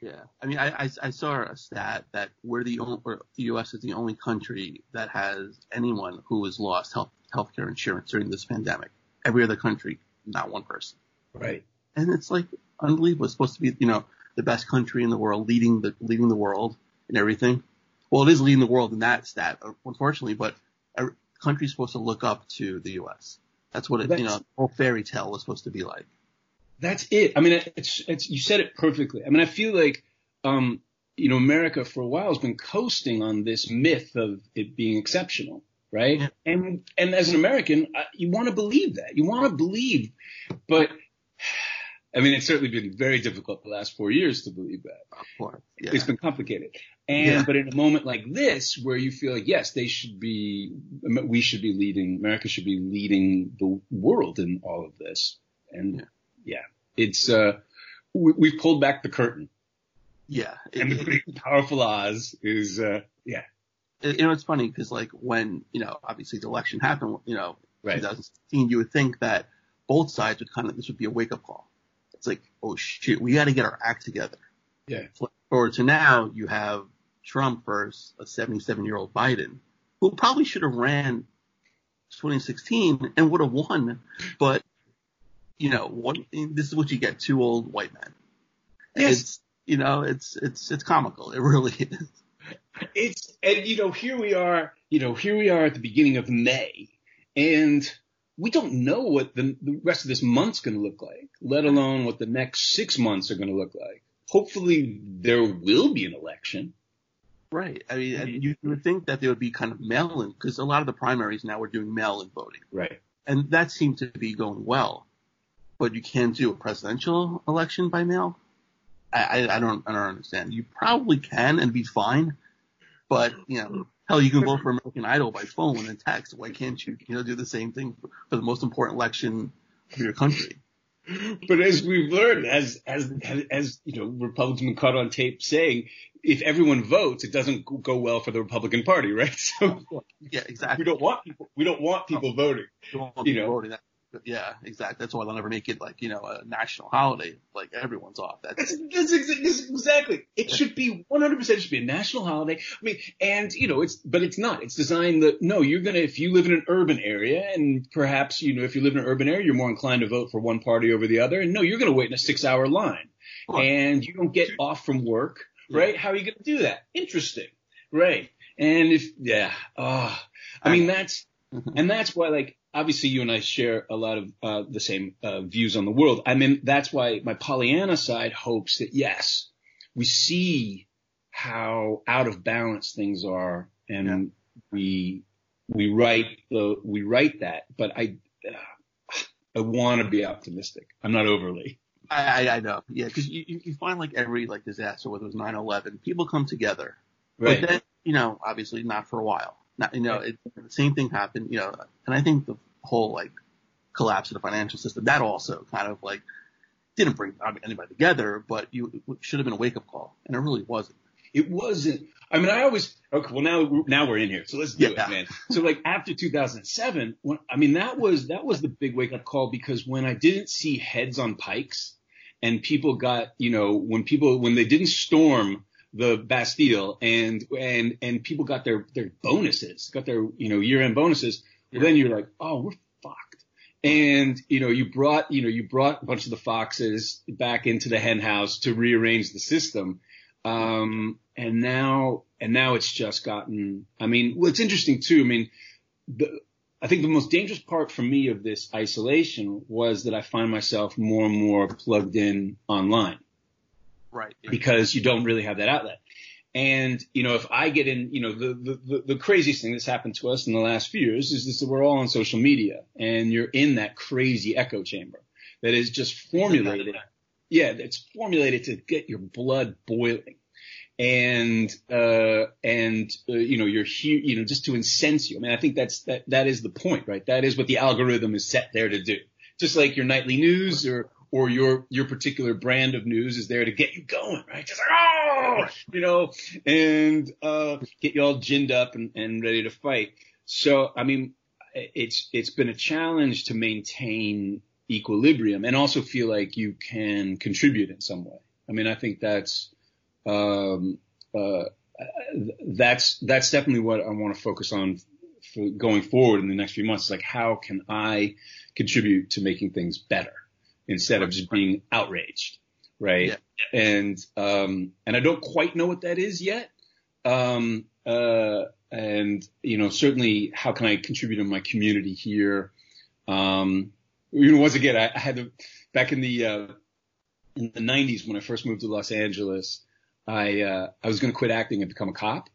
yeah, I mean, I, I, I saw a stat that we're the only, the U.S. is the only country that has anyone who has lost health healthcare insurance during this pandemic. Every other country, not one person. Right. And it's like unbelievable. It's supposed to be, you know, the best country in the world, leading the leading the world and everything. Well, it is leading the world in that stat, unfortunately, but a country's supposed to look up to the U.S. That's what it, that's, you know, whole fairy tale was supposed to be like. That's it. I mean, it's, it's, you said it perfectly. I mean, I feel like, um, you know, America for a while has been coasting on this myth of it being exceptional, right? Yeah. And, and as an American, you want to believe that. You want to believe, but [sighs] I mean, it's certainly been very difficult the last four years to believe that. Of course. Yeah. It's been complicated. And, yeah. but in a moment like this, where you feel like, yes, they should be, we should be leading, America should be leading the world in all of this. And yeah, it's, uh, we, have pulled back the curtain. Yeah. It, and the big powerful Oz is, uh, yeah. It, you know, it's funny because like when, you know, obviously the election happened, you know, right. 2016, you would think that both sides would kind of, this would be a wake up call it's like, oh shit, we got to get our act together. Yeah. Forward to now, you have Trump versus a 77 year old Biden, who probably should have ran 2016 and would have won, but you know, one, this is what you get: two old white men. Yes. It's, you know, it's it's it's comical. It really is. It's and you know, here we are. You know, here we are at the beginning of May, and we don't know what the, the rest of this month's going to look like, let alone what the next six months are going to look like. Hopefully there will be an election. Right. I mean, and mm-hmm. you would think that there would be kind of mail-in because a lot of the primaries now are doing mail-in voting. Right. And that seemed to be going well. But you can't do a presidential election by mail. I, I, I don't I don't understand. You probably can and be fine, but you know Hell, you can vote for American Idol by phone and text. Why can't you, you know, do the same thing for, for the most important election of your country? But as we've learned, as as as you know, Republicans been caught on tape saying, if everyone votes, it doesn't go well for the Republican Party, right? [laughs] So yeah, exactly. We don't want people. We don't want people voting. Don't want you know, voting. Yeah, exactly. That's why they'll never make it like, you know, a national holiday. Like everyone's off. That's, that's, that's exactly. It should be 100% it should be a national holiday. I mean, and you know, it's, but it's not. It's designed that, no, you're going to, if you live in an urban area and perhaps, you know, if you live in an urban area, you're more inclined to vote for one party over the other. And no, you're going to wait in a six hour line and you don't get off from work, right? How are you going to do that? Interesting. Right. And if, yeah, oh, I mean, that's, mm-hmm. and that's why like, obviously you and I share a lot of uh, the same uh, views on the world. I mean, that's why my Pollyanna side hopes that yes, we see how out of balance things are, and yeah. we we write the we write that. But I uh, I want to be optimistic. I'm not overly. I, I know, yeah, because you, you find like every like disaster, whether it was 9/11, people come together, right. but then you know, obviously not for a while. Not, you know, it, the same thing happened, you know, and I think the whole like collapse of the financial system, that also kind of like didn't bring anybody together, but you it should have been a wake up call, and it really wasn't. It wasn't. I mean, I always okay. Well, now now we're in here, so let's do yeah. it, man. So like after 2007, when I mean that was that was the big wake up call because when I didn't see heads on pikes, and people got you know when people when they didn't storm the Bastille and and and people got their their bonuses, got their you know year end bonuses. Yeah. Then you're like, oh, we're fucked. And you know, you brought you know you brought a bunch of the foxes back into the hen house to rearrange the system. Um, and now and now it's just gotten. I mean, what's interesting too. I mean, the, I think the most dangerous part for me of this isolation was that I find myself more and more plugged in online. Right. Because you don't really have that outlet. And, you know, if I get in, you know, the, the, the craziest thing that's happened to us in the last few years is this, that we're all on social media and you're in that crazy echo chamber that is just formulated. Yeah, it's formulated to get your blood boiling. And, uh, and, uh, you know, you're here, you know, just to incense you. I mean, I think that's, that, that is the point, right? That is what the algorithm is set there to do. Just like your nightly news or, or your your particular brand of news is there to get you going, right? Just like oh, you know, and uh, get you all ginned up and, and ready to fight. So I mean, it's it's been a challenge to maintain equilibrium and also feel like you can contribute in some way. I mean, I think that's um, uh, that's that's definitely what I want to focus on for going forward in the next few months. Like, how can I contribute to making things better? Instead of just being outraged right? Yeah. And um, and I don't quite know what that is yet. Um, uh, and you know, certainly, how can I contribute in my community here? Um, you know, once again, I, I had to back in the uh, in the '90s when I first moved to Los Angeles. I uh, I was going to quit acting and become a cop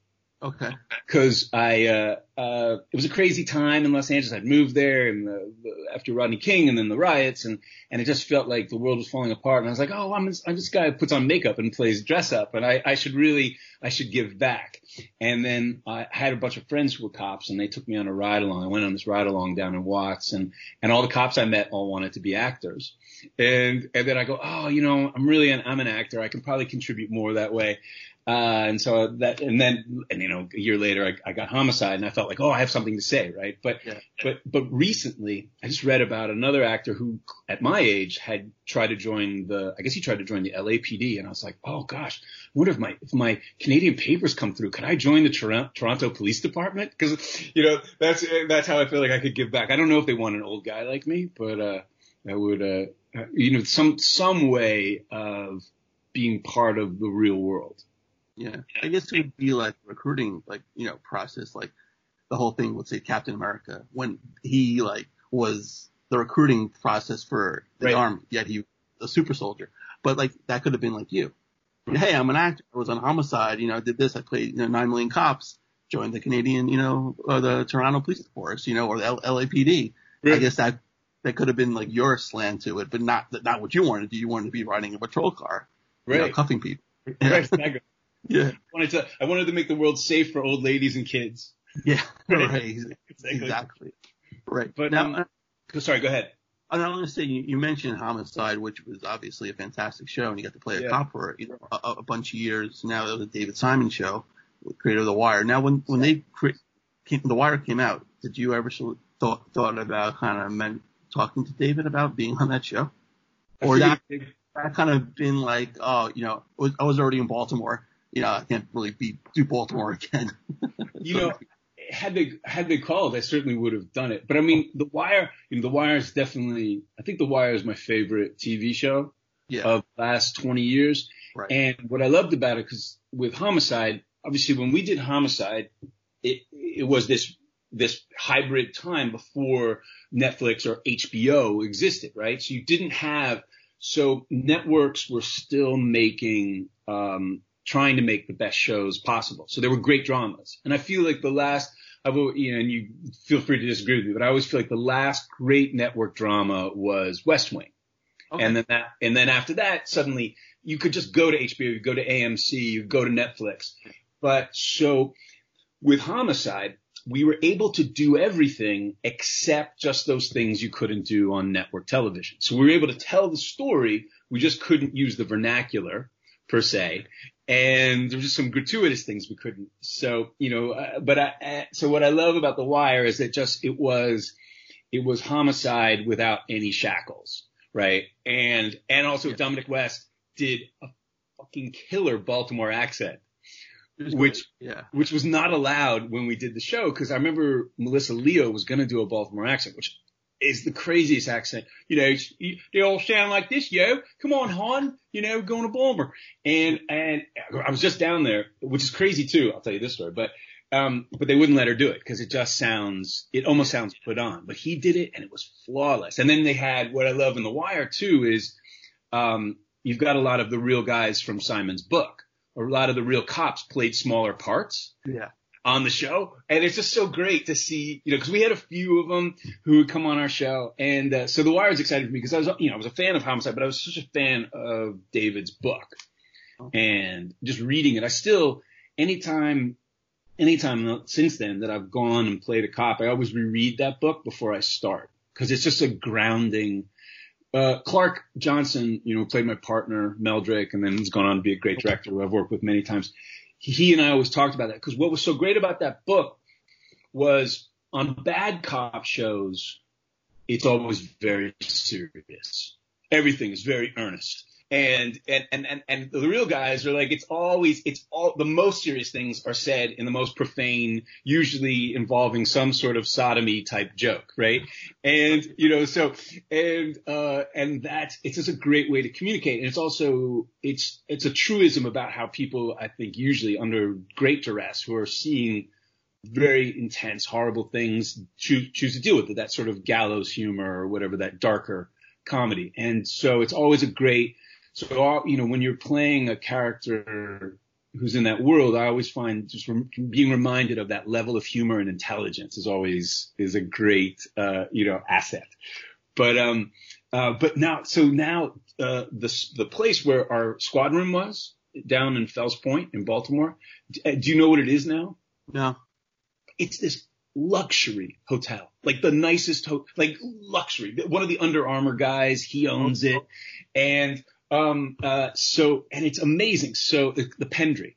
Okay. because I uh, uh, it was a crazy time in Los Angeles. I'd moved there and the, the, after Rodney King and then the riots and and it just felt like the world was falling apart. And I was like, oh, I'm this, I'm this guy who puts on makeup and plays dress up, and I, I should really I should give back. And then I had a bunch of friends who were cops, and they took me on a ride along. I went on this ride along down in Watts, and and all the cops I met all wanted to be actors. And and then I go, oh, you know, I'm really an I'm an actor. I can probably contribute more that way. Uh, and so that, and then, and you know, a year later, I, I got homicide and I felt like, oh, I have something to say, right? But, Yeah. but, but recently I just read about another actor who at my age had tried to join the, I guess he tried to join the LAPD and I was like, oh gosh, I wonder if my, if my Canadian papers come through, could I join the Toronto, Toronto Police Department? Cause, you know, that's, that's how I feel like I could give back. I don't know if they want an old guy like me, but, uh, that would, uh, you know, some, some way of being part of the real world. Yeah. I guess it would be like recruiting, like, you know, process, like the whole thing with say Captain America when he like was the recruiting process for the Right. army, yet he was a super soldier. But like that could have been like you. Hey, I'm an actor. I was on homicide. You know, I did this. I played, you know, nine million cops. Joined the Canadian, you know, or the Toronto Police Force, you know, or the L- LAPD. I guess that that could have been like your slant to it, but not not what you wanted to do. You wanted to be riding a patrol car, you know, Right. cuffing people. Right. Yeah. I wanted to, I wanted to make the world safe for old ladies and kids. [laughs] Yeah, [laughs] Right. right. Exactly. Right. But, now, um, uh, Sorry, go ahead. I want to say you, you mentioned Homicide, which was obviously a fantastic show, and you got to play a Yeah. cop for you know, a, a bunch of years. Now it was a David Simon show, creator of The Wire. Now, when when they cre- came, The Wire came out, did you ever thought thought about kind of men, talking to David about being on that show, or that that kind of been like, oh, you know, was, I was already in Baltimore. You know, I can't really be do Baltimore again. you know, had they had they called, I certainly would have done it. But I mean, The Wire, you know, The Wire is definitely. I think The Wire is my favorite TV show yeah, of the last 20 years. right. And what I loved about it, because with Homicide, obviously when we did Homicide, it it was this this hybrid time before Netflix or HBO existed, right? So you didn't have so networks were still making um trying to make the best shows possible. So there were great dramas. And I feel like the last I've, al- you know, and you feel free to disagree with me, but I always feel like the last great network drama was West Wing. Okay. And then that, and then after that, suddenly you could just go to HBO, you go to AMC, you go to Netflix. But so with Homicide, we were able to do everything except just those things you couldn't do on network television. So we were able to tell the story. We just couldn't use the vernacular per se. And there were just some gratuitous things we couldn't. So, you know, uh, but I, uh, so what I love about The Wire is that just, it was, it was homicide without any shackles, right? And, and also Yeah. Dominic West did a fucking killer Baltimore accent which- yeah, which was not allowed when we did the show because I remember Melissa Leo was going to do a Baltimore accent, which is the craziest accent. You know, you- they all sound like this, yo. Come on, hon. You know, going to Baltimore. And and I was just down there, which is crazy too. I'll tell you this story, but um, but they wouldn't let her do it because it just sounds, it almost sounds put on. But he did it and it was flawless. And then they had what I love in The Wire too is um, you've got a lot of the real guys from Simon's book. A lot of the real cops played smaller parts yeah, on the show. And it's just so great to see, you know, cause we had a few of them who would come on our show. And, uh, so the wire was excited for me because I was, you know, I was a fan of homicide, but I was such a fan of David's book and just reading it. I still, anytime, anytime since then that I've gone and played a cop, I always reread that book before I start because it's just a grounding, uh, Clark Johnson, you know, played my partner, Meldrick, and then he's gone on to be a great director who I've worked with many times. He and I always talked about that because what was so great about that book was on bad cop shows, it's always very serious. Everything is very earnest. And and and and, and the real guys are like it's always it's all the most serious things are said in the most profane usually involving some sort of sodomy type joke right? And you know so and uh and that's it's just a great way to communicate. And it's also it's it's a truism about how people i think usually under great duress who are seeing very intense horrible things choose, choose to deal with it. That sort of gallows humor or whatever that darker comedy. And so it's always a great so, you know, when you're playing a character who's in that world, I always find just being reminded of that level of humor and intelligence is always is a great, uh, you know, asset. But um, uh, but now, so now uh, the the place where our squad room was down in Fells Point in Baltimore. Uh, do you know what it is now? No. It's this luxury hotel, like the nicest, ho- like luxury. One of the Under Armour guys, he owns it, and um, uh, so, and it's amazing. So the, the Pendry.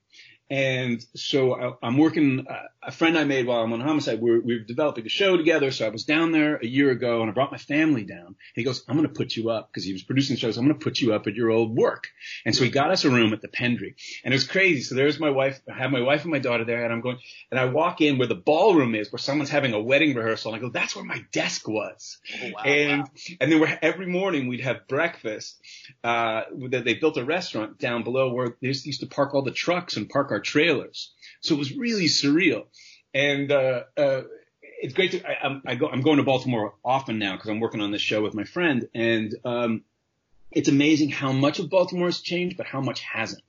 And so I, am working, uh, a friend I made while I'm on homicide, we're, we're developing a show together. So I was down there a year ago and I brought my family down. And he goes, I'm going to put you up because he was producing shows. I'm going to put you up at your old work. And so he got us a room at the Pendry and it was crazy. So there's my wife, I have my wife and my daughter there and I'm going, and I walk in where the ballroom is where someone's having a wedding rehearsal. And I go, that's where my desk was. Oh, wow, and, wow. and then we're, every morning we'd have breakfast. Uh, that they built a restaurant down below where they used to park all the trucks and park our our trailers. So it was really surreal. And, uh, uh, it's great to, I, I'm, I go, I'm going to Baltimore often now because I'm working on this show with my friend and, um, it's amazing how much of Baltimore has changed, but how much hasn't,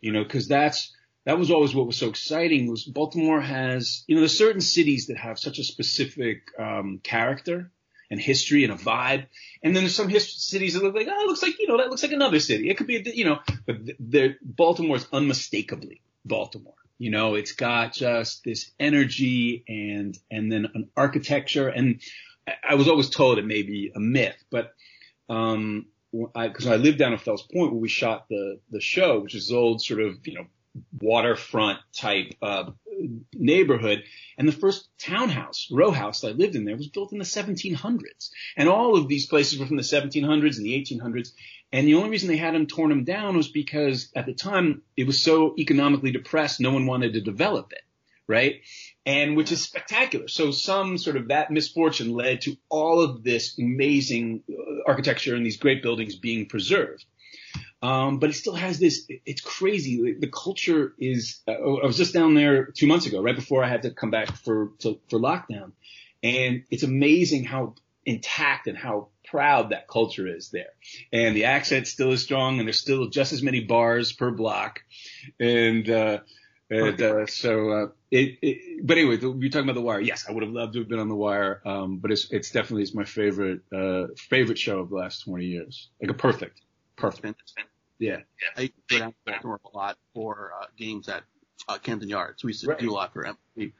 you know, cause that's, that was always what was so exciting was Baltimore has, you know, there's certain cities that have such a specific, um, character and history and a vibe. And then there's some his- cities that look like, oh, it looks like, you know, that looks like another city. It could be, you know, but Baltimore's unmistakably Baltimore. You know, it's got just this energy and, and then an architecture. And I was always told it may be a myth, but, um, I, cause I lived down in Fells Point where we shot the, the show, which is old sort of, you know, waterfront type, uh, neighborhood. And the first townhouse, row house that I lived in there was built in the 1700s. And all of these places were from the 1700s and the 1800s. And the only reason they had them torn them down was because at the time it was so economically depressed, no one wanted to develop it, right? And which is spectacular. So some sort of that misfortune led to all of this amazing uh, architecture and these great buildings being preserved. Um, but it still has this, it's crazy. The culture is, uh, I was just down there two months ago, right before I had to come back for, to, for lockdown. And it's amazing how intact and how proud that culture is there. And the accent still is strong and there's still just as many bars per block. And, uh, and, uh, so, uh, it, it, but anyway, you're talking about The Wire. Yes, I would have loved to have been on The Wire. Um, but it's, it's definitely it's my favorite, uh, favorite show of the last 20 years. Like a perfect, perfect. Yeah. I go down to Baltimore a lot for, uh, games at, uh, Camden Yards. We used to right. do a lot for MP.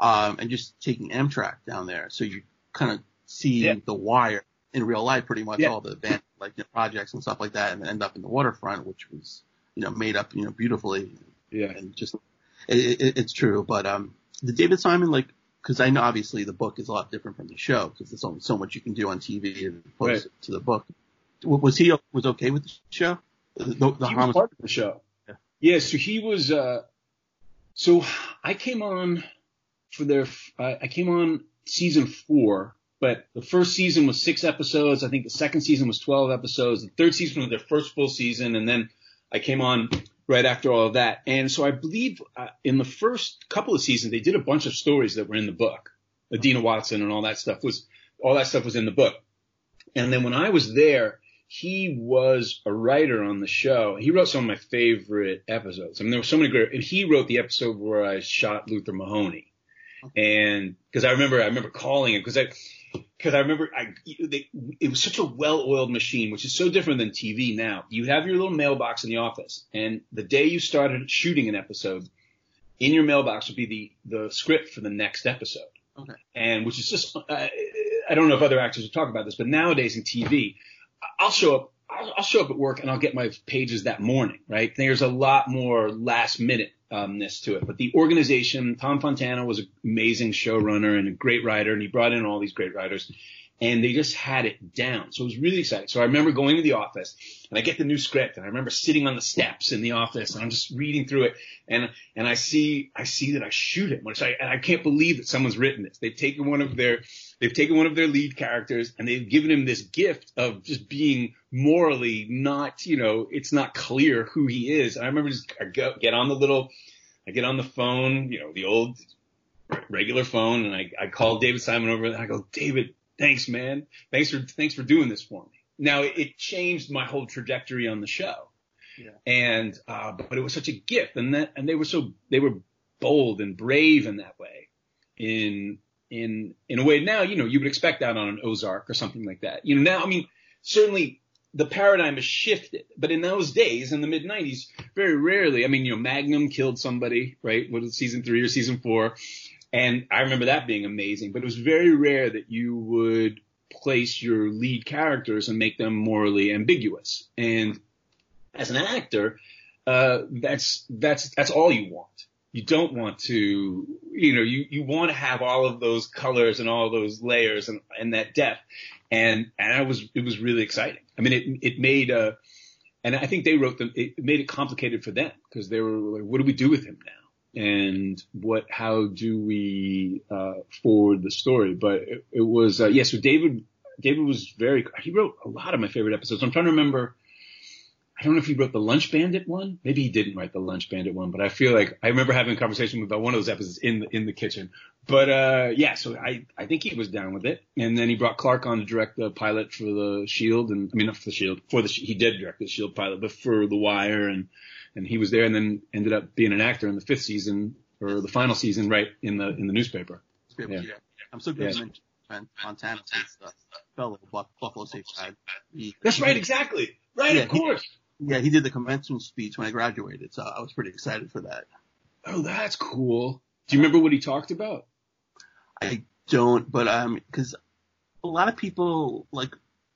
Um, and just taking Amtrak down there. So you kind of see yeah. The Wire in real life, pretty much yeah. all the band, like you know, projects and stuff like that, and then end up in the waterfront, which was you know made up you know beautifully. Yeah, and just it, it, it's true. But um, the David Simon like because I know obviously the book is a lot different from the show because there's only so much you can do on TV as opposed right. to the book. Was he was okay with the show? The, the he was part of the show. Yeah. yeah. So he was. uh So I came on for their. Uh, I came on season four but the first season was six episodes. I think the second season was 12 episodes. The third season was their first full season. And then I came on right after all of that. And so I believe uh, in the first couple of seasons, they did a bunch of stories that were in the book. Adena Watson and all that stuff was, all that stuff was in the book. And then when I was there, he was a writer on the show. He wrote some of my favorite episodes. I mean, there were so many great, and he wrote the episode where I shot Luther Mahoney. And cause I remember, I remember calling him cause I, because I remember I, they, it was such a well-oiled machine, which is so different than TV now. You have your little mailbox in the office, and the day you started shooting an episode, in your mailbox would be the the script for the next episode. Okay. And which is just, uh, I don't know if other actors will talk about this, but nowadays in TV, I'll show up. I'll, I'll show up at work and I'll get my pages that morning, right? There's a lot more last minute umness to it. But the organization, Tom Fontana was an amazing showrunner and a great writer, and he brought in all these great writers. And they just had it down. So it was really exciting. So I remember going to the office and I get the new script and I remember sitting on the steps in the office and I'm just reading through it and, and I see, I see that I shoot it, which I, and I can't believe that someone's written this. They've taken one of their, they've taken one of their lead characters and they've given him this gift of just being morally not, you know, it's not clear who he is. And I remember just I go, get on the little, I get on the phone, you know, the old regular phone and I, I call David Simon over and I go, David, thanks, man. Thanks for, thanks for doing this for me. Now it changed my whole trajectory on the show. Yeah. And, uh, but it was such a gift and that, and they were so, they were bold and brave in that way in, in, in a way now, you know, you would expect that on an Ozark or something like that. You know, now, I mean, certainly the paradigm has shifted, but in those days, in the mid '90s, very rarely. I mean, you know, Magnum killed somebody, right? Was it season three or season four? And I remember that being amazing, but it was very rare that you would place your lead characters and make them morally ambiguous. And as an actor, uh, that's, that's, that's all you want. You don't want to, you know, you, you want to have all of those colors and all those layers and, and that depth. And, and I was, it was really exciting. I mean, it, it made, uh, and I think they wrote them, it made it complicated for them because they were like, what do we do with him now? And what how do we uh, forward the story. But it, it was uh, yeah. So David David was very he wrote a lot of my favorite episodes. I'm trying to remember. I don't know if he wrote the Lunch Bandit one. Maybe he didn't write the Lunch Bandit one, but I feel like I remember having a conversation about one of those episodes in the in the kitchen. But uh yeah, so I I think he was down with it, and then he brought Clark on to direct the pilot for the Shield, and I mean not for the Shield, for the he did direct the Shield pilot, but for the Wire and and he was there and then ended up being an actor in the fifth season or the final season right in the in the newspaper. Yeah. yeah. I'm so glad yeah. you mentioned Fontana fellow Buffalo State side. That's right, exactly. Right, yeah, of course. He, yeah, he did the commencement speech when I graduated, so I was pretty excited for that. Oh, that's cool. Do you remember what he talked about? I don't, but um, because a lot of people like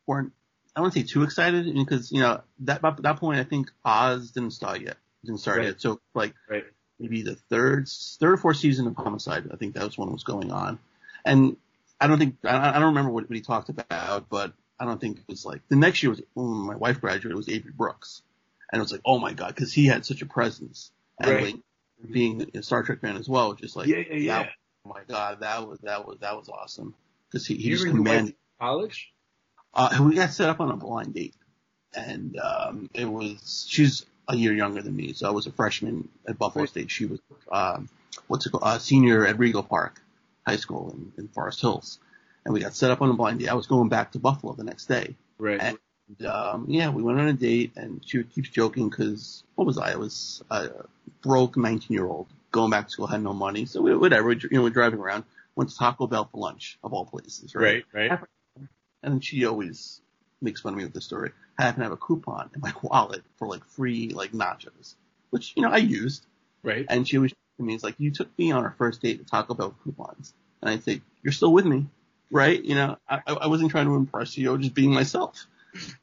weren't I don't say too excited because you know that at that point I think Oz didn't start yet, didn't start right. yet. So like right. maybe the third, third or fourth season of Homicide, I think that was when it was going on, and I don't think I, I don't remember what, what he talked about, but I don't think it was like the next year was when my wife graduated was Avery Brooks, and it was like oh my god because he had such a presence and right. like being a Star Trek fan as well, just like yeah, yeah, yeah. That, oh my god, that was that was that was awesome because he he just commanded college. Uh, we got set up on a blind date, and um, it was she's a year younger than me, so I was a freshman at Buffalo State. She was um, what's it called, uh, senior at Rego Park High School in, in Forest Hills, and we got set up on a blind date. I was going back to Buffalo the next day, right? And um, yeah, we went on a date, and she keeps joking because what was I? I was a broke 19 year old going back to school, had no money, so we, whatever. You know, we're driving around. Went to Taco Bell for lunch, of all places, right? Right, right and she always makes fun of me with this story. I happen to have a coupon in my [laughs] wallet for like free like nachos, which you know I used. Right. And she always to me, it's like you took me on our first date to Taco Bell coupons, and I say you're still with me, right? You know, I, I wasn't trying to impress you, I was just being myself.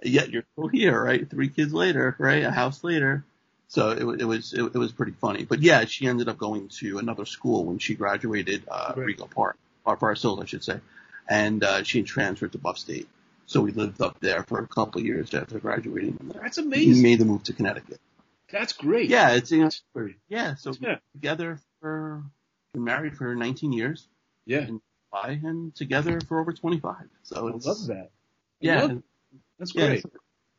Yet you're still here, right? Three kids later, right? A house later. So it, it was it, it, was pretty funny. But yeah, she ended up going to another school when she graduated uh, right. Rego Park, or Forest Hills, I should say and uh, she transferred to Buff State. So we lived up there for a couple of years after graduating. That's amazing. We made the move to Connecticut. That's great. Yeah, it's you know, yeah. So yeah. together for married for 19 years. Yeah. July, and together for over 25. So I love that. I yeah, love that's great. Yeah so,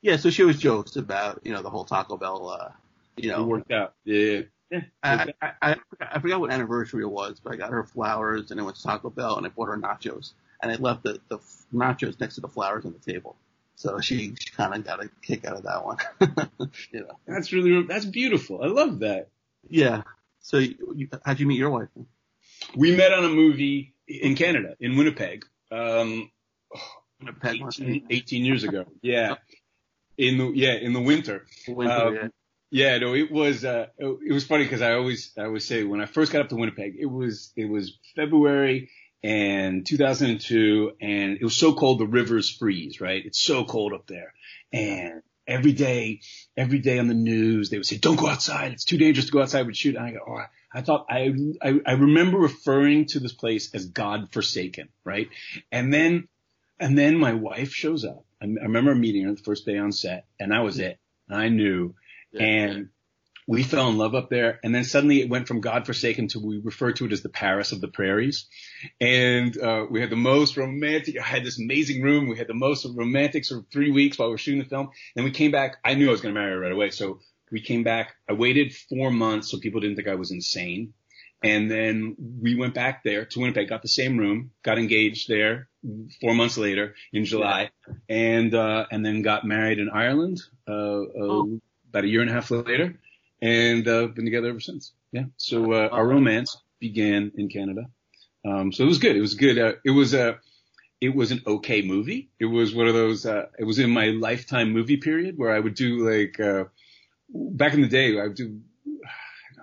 yeah, so she always jokes about you know the whole Taco Bell. Uh, you know, it worked out. Yeah. Yeah, I, I, I, I forgot what anniversary it was, but I got her flowers and it was Taco Bell and I bought her nachos and I left the, the nachos next to the flowers on the table. So she, she kind of got a kick out of that one. [laughs] you know. That's really, that's beautiful. I love that. Yeah. So you, you, how'd you meet your wife? We met on a movie in Canada, in Winnipeg. Um, Winnipeg, 18, 18 years ago. Yeah. In the, yeah, in the winter. winter um, yeah. Yeah, no, it was, uh, it was funny because I always, I always say when I first got up to Winnipeg, it was, it was February and 2002 and it was so cold the rivers freeze, right? It's so cold up there. And every day, every day on the news, they would say, don't go outside. It's too dangerous to go outside with shoot. And I go, oh, I thought I, I, I remember referring to this place as God forsaken, right? And then And then my wife shows up. I, I remember meeting her the first day on set, and that was it. And I knew. Yeah. And we fell in love up there. And then suddenly it went from Godforsaken to we refer to it as the Paris of the Prairies. And uh, we had the most romantic. I had this amazing room. We had the most romantic sort of three weeks while we were shooting the film. Then we came back. I knew I was going to marry her right away. So we came back. I waited four months so people didn't think I was insane. And then we went back there to Winnipeg, got the same room, got engaged there four months later in July, and uh, and then got married in Ireland uh, uh, Oh. about a year and a half later, and uh, been together ever since. Yeah. So uh, our romance began in Canada. Um, so it was good. It was good. Uh, it was a it was an okay movie. It was one of those. Uh, it was in my lifetime movie period where I would do like uh, back in the day. I would do. [sighs]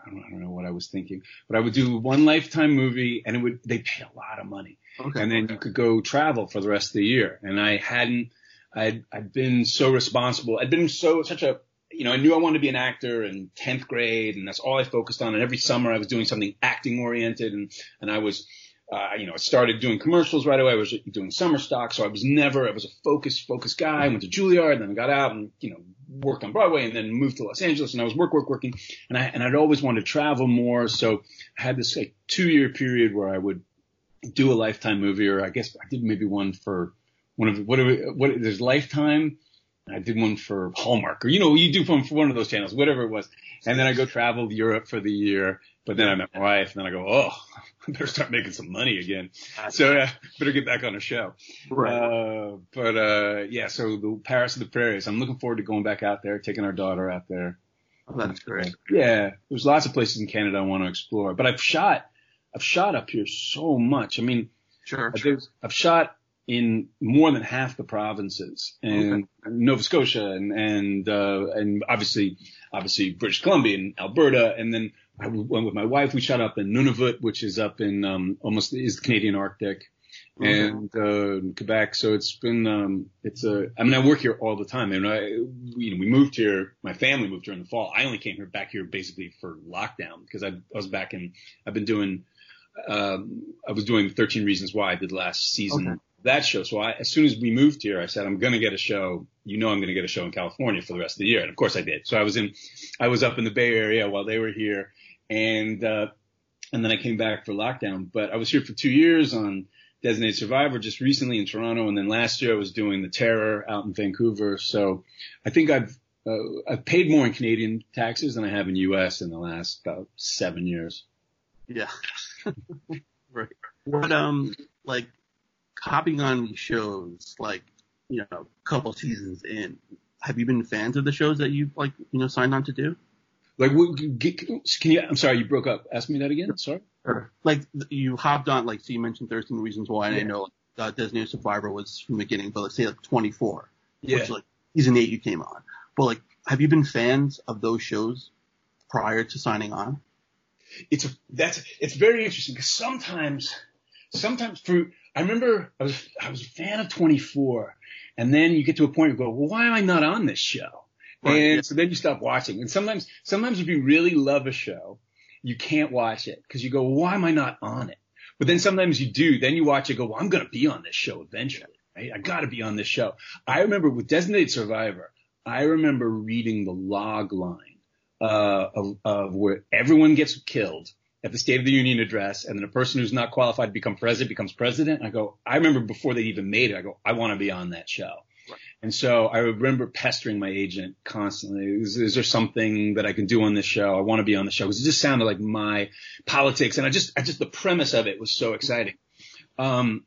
I don't, I don't know what I was thinking, but I would do one lifetime movie, and it would they pay a lot of money Okay. and then you could go travel for the rest of the year. And I hadn't, I'd, I'd been so responsible. I'd been so, such a, you know, I knew I wanted to be an actor in 10th grade and that's all I focused on. And every summer I was doing something acting oriented and, and I was, uh, you know, I started doing commercials right away. I was doing summer stock. So I was never, I was a focused, focused guy. I went to Juilliard and then I got out and, you know, worked on Broadway and then moved to Los Angeles and I was work, work, working. And I, and I'd always wanted to travel more. So I had this like two year period where I would, do a lifetime movie or I guess I did maybe one for one of what we, lifetime I did one for Hallmark or you know you do one for one of those channels whatever it was and then I go travel Europe for the year but then I met my wife and then I go oh I [laughs] better start making some money again so uh, better get back on a show right. uh, but uh yeah so the Paris of the Prairies I'm looking forward to going back out there taking our daughter out there Oh, that's great. yeah, there's lots of places in Canada I want to explore, but I've shot, I've shot up here so much. I mean, Sure. there's- I've shot in more than half the provinces and Nova Scotia and, and, uh, and obviously, obviously British Columbia and Alberta. And then I went with my wife. We shot up in Nunavut, which is up in, um, almost is the Canadian Arctic Okay. and, uh, Quebec. So it's been, um, it's a, I mean, I work here all the time and I, you know, we moved here, my family moved here in the fall. I only came here back here basically for lockdown because I, I was back in, I've been doing, um, I was doing 13 Reasons Why I did last season Okay. Of that show. So I, as soon as we moved here, I said, I'm going to get a show. You know, I'm going to get a show in California for the rest of the year. And of course I did. So I was in, I was up in the Bay Area while they were here and, uh, and then I came back for lockdown, but I was here for two years on Designated Survivor just recently in Toronto. And then last year I was doing The Terror out in Vancouver. So I think I've, uh, I've paid more in Canadian taxes than I have in US in the last about seven years. Yeah. [laughs] right. What um like hopping on these shows like you know a couple seasons in have you been fans of the shows that you've like you know signed on to do? Like, can you, I'm sorry, you broke up. Ask me that again. Sorry. Or like you hopped on like so you mentioned 13 Reasons Why and I Yeah. know uh, Designated Survivor was from the beginning, but let's say like 24, which like season eight you came on. But like have you been fans of those shows prior to signing on? it's a, that's it's very interesting because sometimes sometimes for I remember I was I was a fan of 24 and then you get to a point where you go well why am I not on this show? Right, and yeah. so then you stop watching. And sometimes sometimes if you really love a show you can't watch it because you go well, why am I not on it? But then sometimes you do. Then you watch it go well I'm going to be on this show eventually right? I got to be on this show. I remember with Designated Survivor I remember reading the log line uh, of, of where everyone gets killed at the State of the Union address, and then a person who's not qualified to become president becomes president. I go, I remember before they even made it, I go, I want to be on that show. Right. And so I remember pestering my agent constantly. Is, is there something that I can do on this show? I want to be on the show because it just sounded like my politics, and I just, I just the premise of it was so exciting. Um,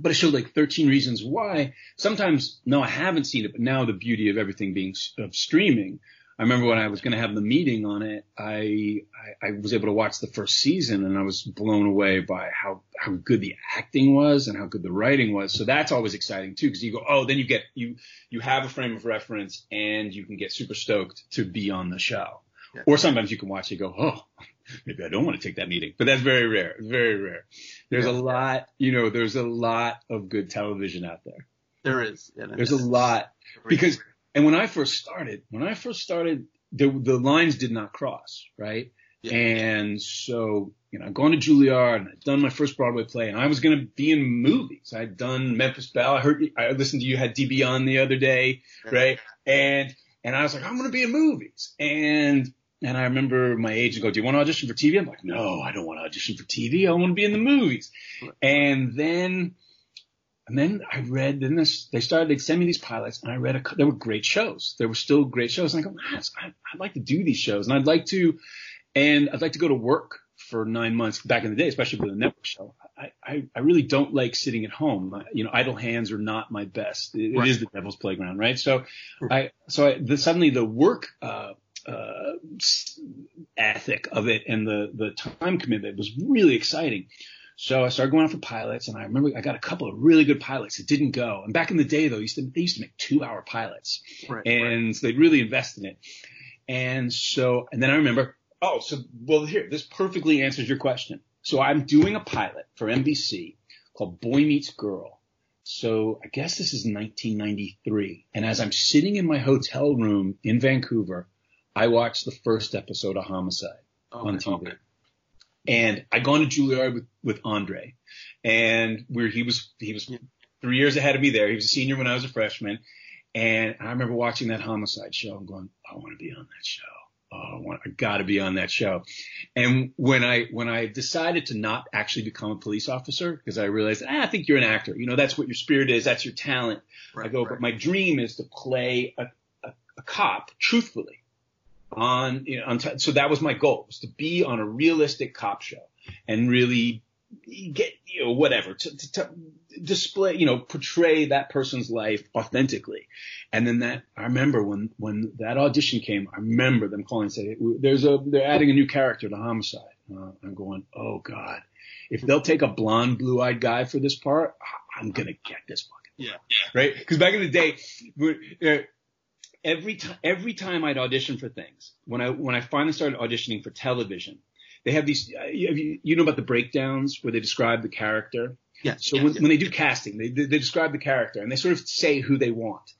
but it showed like 13 reasons why. Sometimes, no, I haven't seen it, but now the beauty of everything being of streaming. I remember when I was going to have the meeting on it, I, I I was able to watch the first season and I was blown away by how how good the acting was and how good the writing was. So that's always exciting too because you go, oh, then you get you you have a frame of reference and you can get super stoked to be on the show. Yeah. Or sometimes you can watch it and go, oh, maybe I don't want to take that meeting, but that's very rare. Very rare. There's a lot, you know, there's a lot of good television out there. There is. Yeah, There's a lot because, and when I first started, when I first started, the, the lines did not cross, right? Yeah. And so, you know, I'd gone to Juilliard and I'd done my first Broadway play and I was going to be in movies. I'd done Memphis Belle. I heard, I listened to you had DB on the other day, right? And, and I was like, I'm going to be in movies. And, and I remember my agent go, do you want to audition for TV? I'm like, no, I don't want to audition for TV. I want to be in the movies. And then, and then I read, then this, they started, they'd send me these pilots and I read, a, there were great shows. There were still great shows. And I go, man, I, I'd like to do these shows and I'd like to, and I'd like to go to work for nine months back in the day, especially with a network show. I, I, I really don't like sitting at home. You know, idle hands are not my best. It, right. it is the devil's playground, right? So I, so I, the, suddenly the work, uh, uh, ethic of it and the, the time commitment was really exciting. So I started going out for pilots and I remember I got a couple of really good pilots that didn't go. And back in the day though, used to, they used to make two hour pilots right, and right. they'd really invest in it. And so, and then I remember Oh, so well here, this perfectly answers your question. So I'm doing a pilot for NBC called Boy Meets Girl. So I guess this is 1993. And as I'm sitting in my hotel room in Vancouver, I watched the first episode of Homicide okay, on TV. Okay. And I go on to Juilliard with, with Andre and where he was, he was three years ahead of me there. He was a senior when I was a freshman. And I remember watching that homicide show and going, I want to be on that show oh, I, want, I got to be on that show. And when I when I decided to not actually become a police officer because I realized ah, I think you're an actor. You know, that's what your spirit is. That's your talent. Right, I go, right. but my dream is to play a, a, a cop truthfully on you know on t- so that was my goal was to be on a realistic cop show and really get you know whatever to, to, to, display you know portray that person's life authentically. And then that i remember when when that audition came i remember them calling and saying there's a they're adding a new character to homicide. Uh, i'm going oh god. If they'll take a blonde blue-eyed guy for this part i'm gonna get this fucking yeah. right? Because back in the day uh, every time every time i'd audition for things when i when i finally started auditioning for television they have these, uh, you, you know about the breakdowns where they describe the character? Yeah. So when, when they do casting, they, they, they describe the character and they sort of say who they want.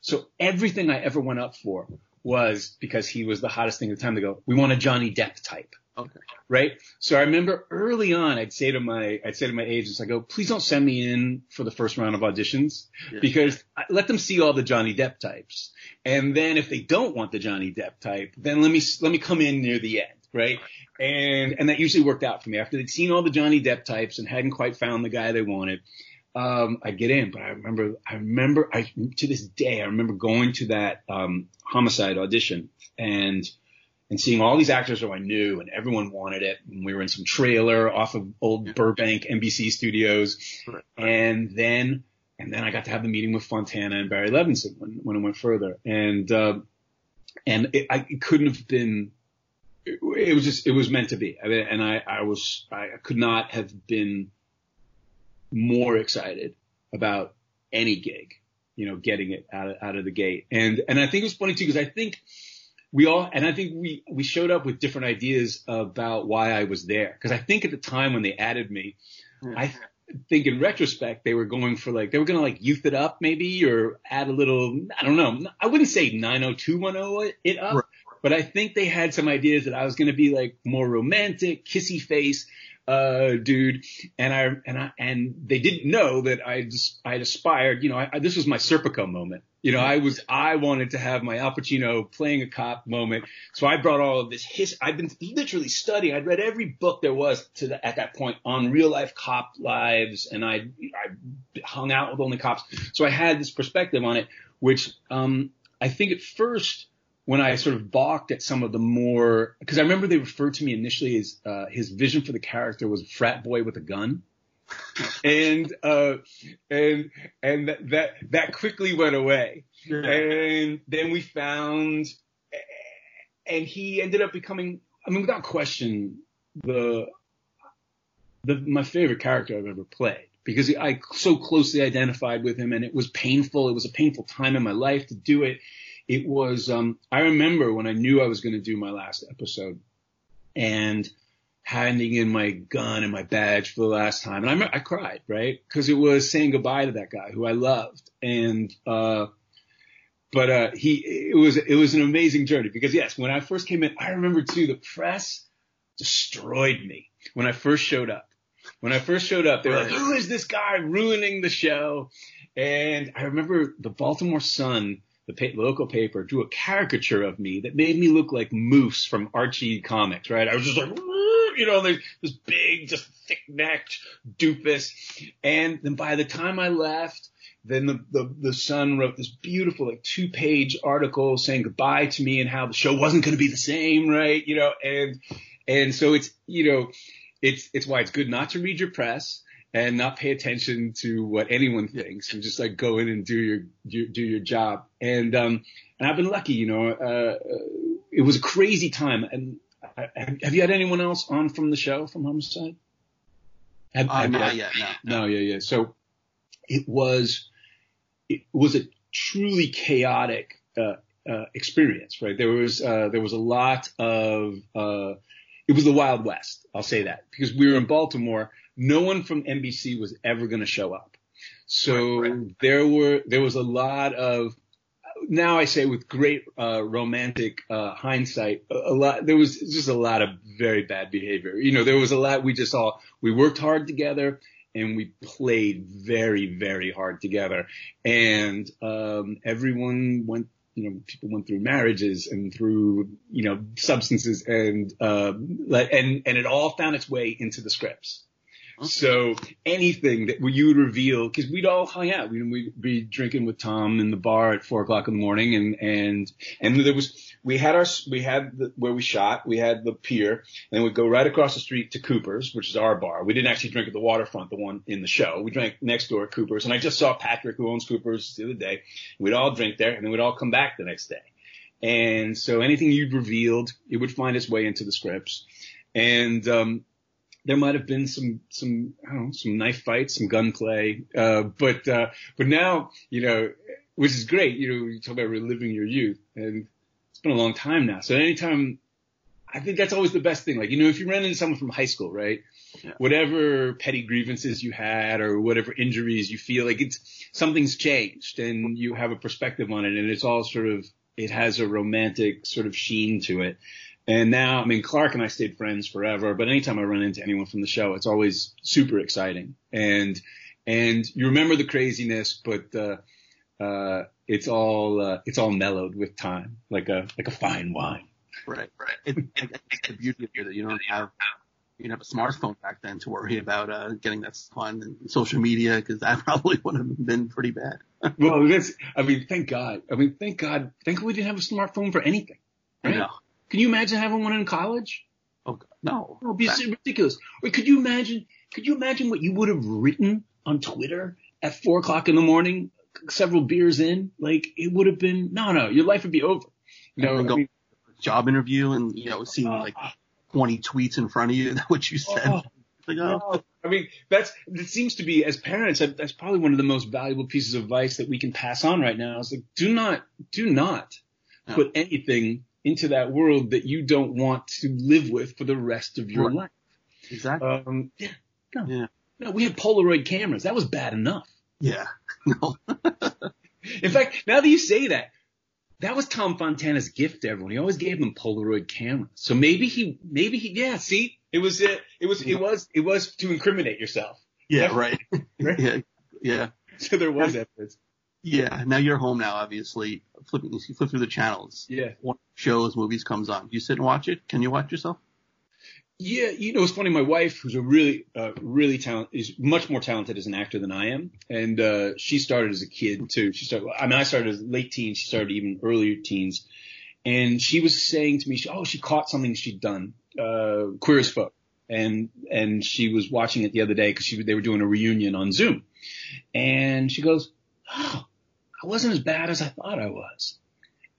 So everything I ever went up for was because he was the hottest thing at the time to go, we want a Johnny Depp type. Okay. Right. So I remember early on, I'd say to my, I'd say to my agents, I go, please don't send me in for the first round of auditions yeah. because I, let them see all the Johnny Depp types. And then if they don't want the Johnny Depp type, then let me, let me come in near the end right? And and that usually worked out for me. After they'd seen all the Johnny Depp types and hadn't quite found the guy they wanted, um, I'd get in. But I remember, I remember, I to this day, I remember going to that um, homicide audition and and seeing all these actors who I knew and everyone wanted it. And we were in some trailer off of old Burbank NBC studios, right. and then and then I got to have the meeting with Fontana and Barry Levinson when when it went further, and uh, and it, I, it couldn't have been it, was just it was meant to be. I mean, and I I was I could not have been more excited about any gig, you know, getting it out of, out of the gate. And and I think it was funny too because I think we all and I think we we showed up with different ideas about why I was there. Because I think at the time when they added me, mm-hmm. I think in retrospect they were going for like they were going to like youth it up maybe or add a little I don't know. I wouldn't say 90210 it up right. but I think they had some ideas that I was going to be like more romantic, kissy face, uh, dude. And I, and I, and they didn't know that I I aspired, you know, I, I, this was my Serpico moment. You know, I was, I wanted to have my Al Pacino playing a cop moment. So I brought all of this his, I've been literally studying. I'd read every book there was to the, at that point on real life cop lives and I, I hung out with only cops. So I had this perspective on it, which, um, I think at first, when I sort of balked at some of the more, because I remember they referred to me initially as uh, his vision for the character was frat boy with a gun, [laughs] and uh, and and that, that that quickly went away, yeah. and then we found, and he ended up becoming, I mean, without question, the the my favorite character I've ever played because I so closely identified with him, and it was painful. It was a painful time in my life to do it it was, um, I remember when I knew I was going to do my last episode and handing in my gun and my badge for the last time. And I, I cried, right? Cause it was saying goodbye to that guy who I loved. And, uh, but, uh, he, it was, it was an amazing journey because yes, when I first came in, I remember too, the press destroyed me when I first showed up. When I first showed up, they were like, who is this guy ruining the show? And I remember the Baltimore Sun, the pa- local paper, drew a caricature of me that made me look like Moose from Archie Comics, right? I was just like, you know, this big, just thick-necked doofus. And then by the time I left, then the, the, the Sun wrote this beautiful, like two page article saying goodbye to me and how the show wasn't going to be the same, right? You know, and, and so it's, you know, it's, it's why it's good not to read your press and not pay attention to what anyone thinks and just like go in and do your, do, do your job. And, um, and I've been lucky, you know, uh, it was a crazy time. And have you had anyone else on from the show from Homicide? Had, uh, not yet, no, no. No, yeah, yeah. So it was, it was a truly chaotic, uh, uh, experience, right? There was, uh, there was a lot of, uh, it was the Wild West. I'll say that because we were in Baltimore. No one from NBC was ever going to show up. So right, right. there were, there was a lot of, now I say with great, uh, romantic, uh, hindsight, a, a lot, there was just a lot of very bad behavior. You know, there was a lot we just all, we worked hard together and we played very, very hard together. And, um, everyone went, you know, people went through marriages and through, you know, substances and, uh, and, and it all found its way into the scripts. So anything that you would reveal, because we'd all hang out, we'd, be drinking with Tom in the bar at four o'clock in the morning, and and and there was we had our we had the, where we shot, we had the pier, and we'd go right across the street to Cooper's, which is our bar. We didn't actually drink at the waterfront, the one in the show. We drank next door at Cooper's, and I just saw Patrick, who owns Cooper's, the other day. We'd all drink there, and then we'd all come back the next day. And so anything you'd revealed, it would find its way into the scripts. And um, there might have been some some I don't know some knife fights, some gunplay, uh, but uh, but now you know, which is great. You know, you talk about reliving your youth, and it's been a long time now. So anytime, I think that's always the best thing. Like you know, if you run into someone from high school, right? Yeah. Whatever petty grievances you had or whatever injuries you feel like it's something's changed and you have a perspective on it and it's all sort of it has a romantic sort of sheen to it. And now, I mean, Clark and I stayed friends forever, but anytime I run into anyone from the show, it's always super exciting. And, and you remember the craziness, but, uh, uh, it's all, uh, it's all mellowed with time, like a, like a fine wine. Right, right. It, it's the beauty of it that you don't have, you know, have a smartphone back then to worry about, uh, getting that fun and social media, cause that [laughs] probably would have been pretty bad. well, that's, I mean, thank God. I mean, thank God. Thank God we didn't have a smartphone for anything. Right? I know. Can you imagine having one in college? Oh no, it would be that, ridiculous. Or could you imagine? Could you imagine what you would have written on Twitter at four o'clock in the morning, several beers in? Like it would have been no, no. Your life would be over. You know, I mean, job interview and you know seeing uh, like twenty tweets in front of you. [laughs] That what you said. Oh, like, oh. I mean, that's it seems to be as parents. That's probably one of the most valuable pieces of advice that we can pass on right now. Is like, do not, do not no. put anything into that world that you don't want to live with for the rest of your right. life. Exactly. Um, yeah. No. Yeah. No, we had Polaroid cameras. That was bad enough. Yeah. [laughs] No. In fact, now that you say that, that was Tom Fontana's gift to everyone. He always gave them Polaroid cameras. So maybe he, maybe he, yeah, see, it was, it, it was, it was, it was to incriminate yourself. Yeah, right. right. [laughs] Yeah. Yeah. So there was evidence. Yeah. Now you're home now, obviously. Flipping, you flip through the channels. Yeah. One shows, movies comes on. Do you sit and watch it? Can you watch yourself? Yeah, you know, it's funny. My wife, who's a really, uh, really talent, is much more talented as an actor than I am, and uh, she started as a kid too. She started. I mean, I started as late teens. She started even earlier teens, and she was saying to me, she, "Oh, she caught something she'd done, uh, Queer as Folk," and and she was watching it the other day because they were doing a reunion on Zoom, and she goes, "Oh, I wasn't as bad as I thought I was.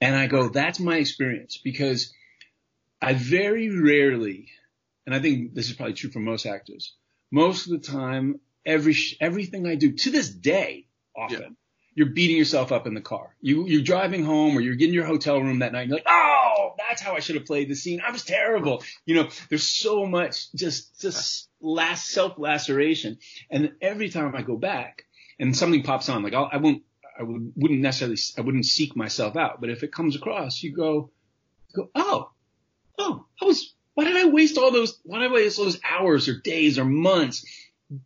And I go, that's my experience because I very rarely, and I think this is probably true for most actors, most of the time, every, everything I do to this day, often, yeah. you're beating yourself up in the car. You, you're driving home or you're getting your hotel room that night and you're like, oh, that's how I should have played the scene. I was terrible. You know, there's so much just, just last self laceration. And every time I go back and something pops on, like I'll, I won't, I would, wouldn't necessarily, I wouldn't seek myself out. But if it comes across, you go, you go, oh, oh, I was, why did I waste all those, why did I waste all those hours or days or months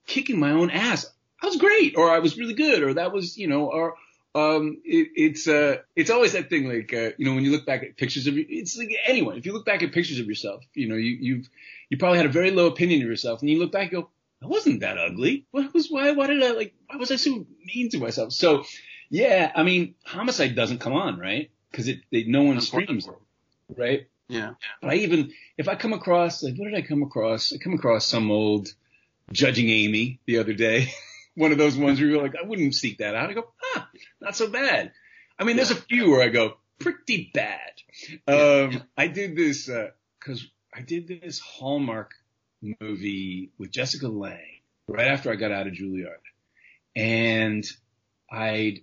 kicking my own ass? I was great or I was really good or that was, you know, or, um, it, it's, uh, it's always that thing like, uh, you know, when you look back at pictures of you, it's like anyone, if you look back at pictures of yourself, you know, you, you've, you probably had a very low opinion of yourself and you look back and go, I wasn't that ugly. What was, why, why did I like, why was I so mean to myself? So yeah, I mean, homicide doesn't come on, right? Cause it, they, no one streams it, right? Yeah. But I even, if I come across, like, what did I come across? I come across some old judging Amy the other day. [laughs] One of those ones where you're like, I wouldn't seek that out. I go, ah, not so bad. I mean, there's a few where I go, pretty bad. Um, I did this, uh, cause I did this Hallmark movie with Jessica Lange right after I got out of Juilliard. And I'd,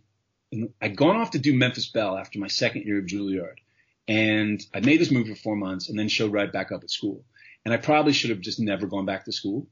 I'd gone off to do Memphis Belle after my second year of Juilliard. And I made this movie for four months and then showed right back up at school. And I probably should have just never gone back to school.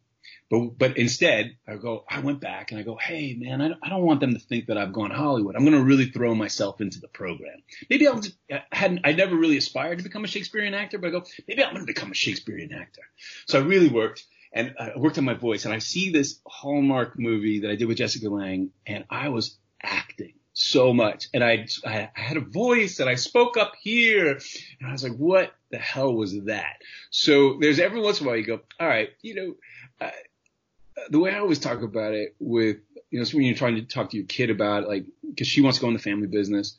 But, but instead I go, I went back and I go, Hey man, I don't, I don't want them to think that I've gone Hollywood. I'm going to really throw myself into the program. Maybe I'll just, I hadn't, I never really aspired to become a Shakespearean actor, but I go, maybe I'm going to become a Shakespearean actor. So I really worked and I worked on my voice and I see this Hallmark movie that I did with Jessica Lange and I was acting so much. And I, I had a voice and I spoke up here and I was like, what the hell was that? So there's every once in a while you go, all right, you know, uh, the way I always talk about it with, you know, when you're trying to talk to your kid about it, like, cause she wants to go in the family business.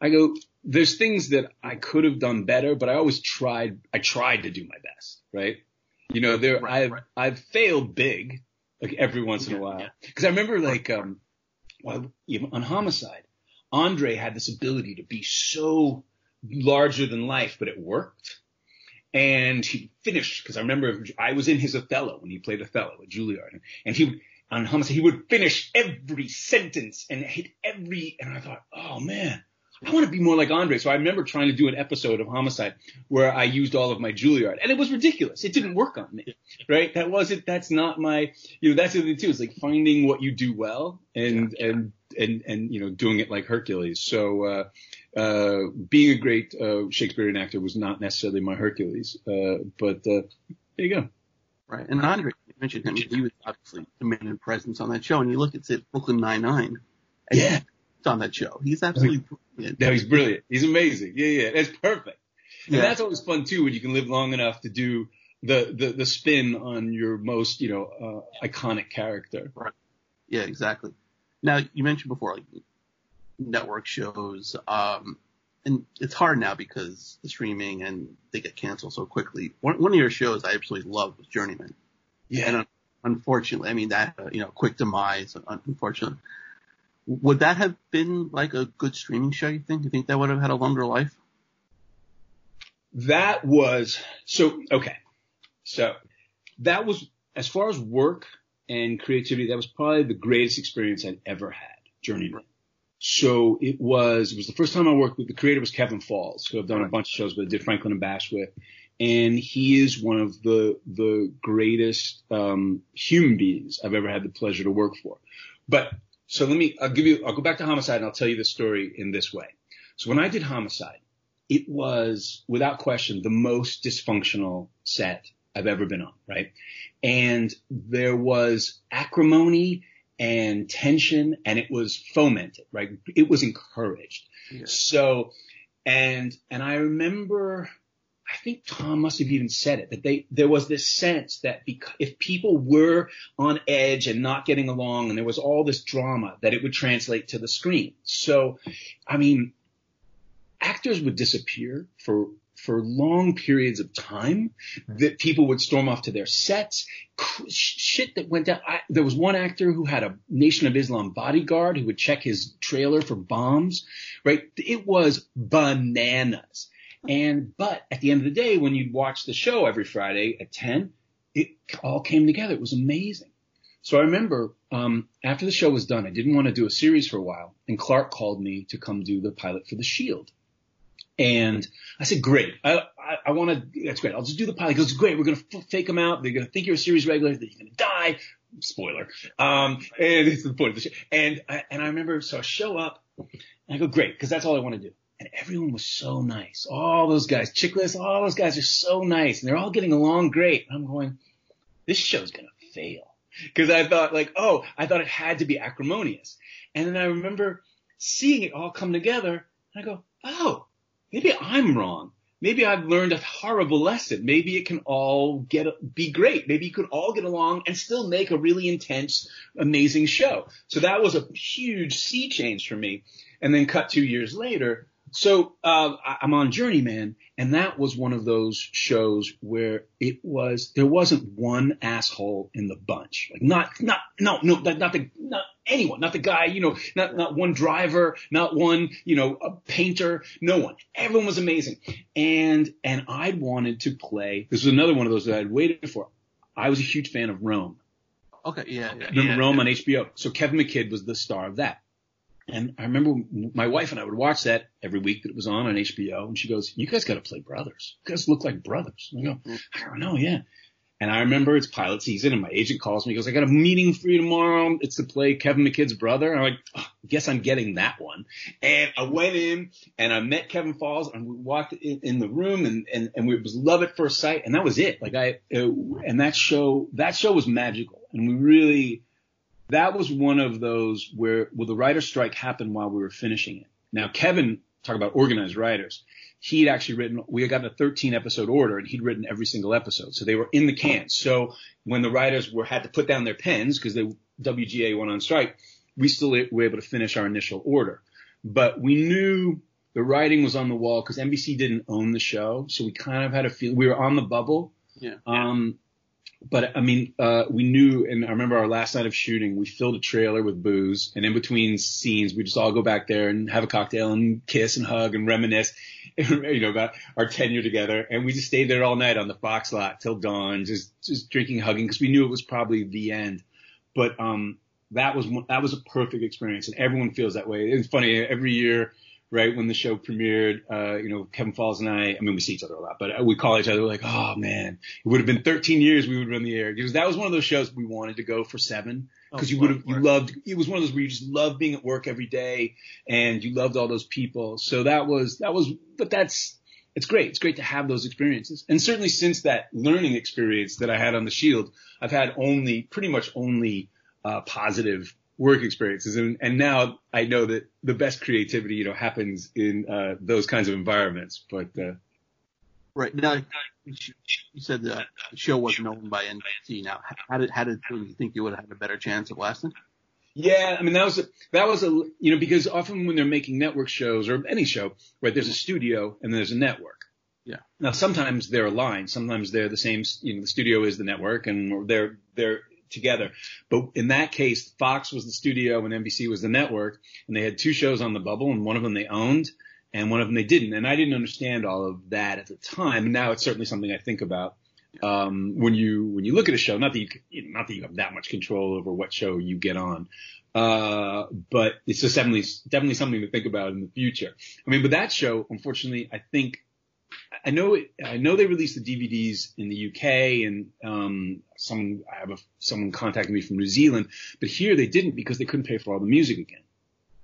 I go, there's things that I could have done better, but I always tried, I tried to do my best, right? You know, there, right, I've, right. I've failed big, like every once in a while. Yeah. Cause I remember like, um, even on homicide, Andre had this ability to be so larger than life, but it worked. And he finished because I remember I was in his Othello when he played Othello at Juilliard, and he would on homicide he would finish every sentence and hit every, and I thought, oh man, I want to be more like Andre. So I remember trying to do an episode of Homicide where I used all of my Juilliard and it was ridiculous. It didn't work on me, [laughs] right? That wasn't, that's not my, you know, that's the thing too. It's like finding what you do well and, yeah, and, and, and, you know, doing it like Hercules. So, uh, uh, being a great, uh, Shakespearean actor was not necessarily my Hercules. Uh, but, uh, there you go. Right. And Andre, you mentioned him. He was obviously the main presence on that show. And you look at, say, Brooklyn Nine-Nine. Yeah on that show. He's absolutely brilliant. No, he's brilliant. He's amazing. Yeah, yeah. That's perfect. And yeah. that's always fun too when you can live long enough to do the, the, the spin on your most, you know, uh, iconic character. Right. Yeah, exactly. Now you mentioned before, like network shows, um, and it's hard now because the streaming and they get canceled so quickly. One, one of your shows I absolutely loved was Journeyman. Yeah. And unfortunately, I mean that, uh, you know, quick demise, unfortunately. Would that have been like a good streaming show? You think? You think that would have had a longer life? That was so okay. So that was as far as work and creativity. That was probably the greatest experience I'd ever had. Journeyman. So it was, it was the first time I worked with the creator was Kevin Falls, who I've done a bunch of shows, but I did Franklin and Bash with. And he is one of the, the greatest, um, human beings I've ever had the pleasure to work for. But so let me, I'll give you, I'll go back to homicide and I'll tell you the story in this way. So when I did homicide, it was without question the most dysfunctional set I've ever been on, right? And there was acrimony and tension and it was fomented, right? It was encouraged. Yeah. So, and, and I remember I think Tom must have even said it that they there was this sense that because, if people were on edge and not getting along and there was all this drama that it would translate to the screen. So, I mean, actors would disappear for for long periods of time that people would storm off to their sets. Shit that went down. I, there was one actor who had a Nation of Islam bodyguard who would check his trailer for bombs, right? It was bananas. And, but at the end of the day, when you'd watch the show every Friday at 10, it all came together. It was amazing. So I remember, um, after the show was done, I didn't want to do a series for a while and Clark called me to come do the pilot for the Shield. And I said, great. I, I, I want to, that's great. I'll just do the pilot. He goes, great. We're going to fake them out. They're going to think you're a series regular, that you're going to die. Spoiler. Um, and [laughs] it's the point of the show. And, I, and I remember, so I show up and I go, great, because that's all I want to do. And everyone was so nice. All those guys, Chiklis, all those guys are so nice and they're all getting along great. I'm going, this show's to fail. Cause I thought like, oh, I thought it had to be acrimonious. And then I remember seeing it all come together and I go, oh, maybe I'm wrong. Maybe I've learned a horrible lesson. Maybe it can all get, be great. Maybe you could all get along and still make a really intense, amazing show. So that was a huge sea change for me. And then cut two years later, so uh, I'm on Journeyman, and that was one of those shows where it was there wasn't one asshole in the bunch. Like not not no no not, not the not anyone, not the guy, you know, not not one driver, not one you know a painter, no one. Everyone was amazing, and and I wanted to play. This was another one of those that I'd waited for. I was a huge fan of Rome. Okay, yeah, yeah. Remember yeah, Rome yeah. on HBO? So Kevin McKidd was the star of that. And I remember my wife and I would watch that every week that it was on on HBO. And she goes, you guys got to play brothers. You guys look like brothers. And I go, I don't know. Yeah. And I remember it's pilot season and my agent calls me. He goes, I got a meeting for you tomorrow. It's to play Kevin McKidd's brother. And I'm like, oh, I guess I'm getting that one. And I went in and I met Kevin Falls and we walked in, in the room and, and, and we, it was love at first sight. And that was it. Like I, uh, and that show, that show was magical. And we really, that was one of those where, well, the writer strike happened while we were finishing it. Now, Kevin, talk about organized writers. He'd actually written, we had gotten a 13 episode order and he'd written every single episode. So they were in the can. So when the writers were, had to put down their pens because the WGA went on strike, we still were able to finish our initial order. But we knew the writing was on the wall because NBC didn't own the show. So we kind of had a feel, we were on the bubble. Yeah. Um, but I mean, uh, we knew, and I remember our last night of shooting, we filled a trailer with booze, and in between scenes, we just all go back there and have a cocktail and kiss and hug and reminisce, [laughs] you know, about our tenure together. And we just stayed there all night on the Fox lot till dawn, just just drinking, hugging, because we knew it was probably the end. But um, that was that was a perfect experience, and everyone feels that way. It's funny every year right when the show premiered, uh, you know, Kevin Falls and I, I mean, we see each other a lot, but we call each other like, oh man, it would have been 13 years we would have run the air because that was one of those shows we wanted to go for seven because Oh, you would have, you loved, it was one of those where you just loved being at work every day and you loved all those people. So that was, that was, but that's, it's great. It's great to have those experiences. And certainly since that learning experience that I had on the Shield, I've had only, pretty much only, uh, positive work experiences. And, and now I know that the best creativity, you know, happens in, uh, those kinds of environments. But, uh, Right now, you said the show wasn't owned by NBC. Now, how did how did you think you would have had a better chance of lasting? Yeah, I mean that was a, that was a you know because often when they're making network shows or any show, right? There's a studio and there's a network. Yeah. Now sometimes they're aligned. Sometimes they're the same. You know, the studio is the network and they're they're together. But in that case, Fox was the studio and NBC was the network, and they had two shows on the bubble, and one of them they owned, and one of them they didn't. And I didn't understand all of that at the time. Now it's certainly something I think about um, when you when you look at a show. Not that you not that you have that much control over what show you get on, uh, but it's just definitely definitely something to think about in the future. I mean, but that show, unfortunately, I think I know it, I know they released the DVDs in the UK and um, someone I have a, someone contacted me from New Zealand, but here they didn't because they couldn't pay for all the music again.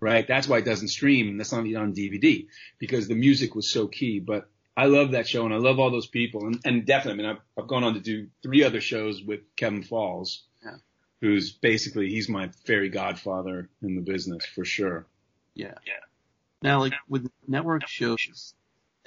Right? That's why it doesn't stream and that's not even on DVD because the music was so key. But I love that show and I love all those people and, and definitely, I mean, I've, I've gone on to do three other shows with Kevin Falls, Yeah. who's basically he's my fairy godfather in the business for sure. Yeah. Yeah. Now, like with network shows,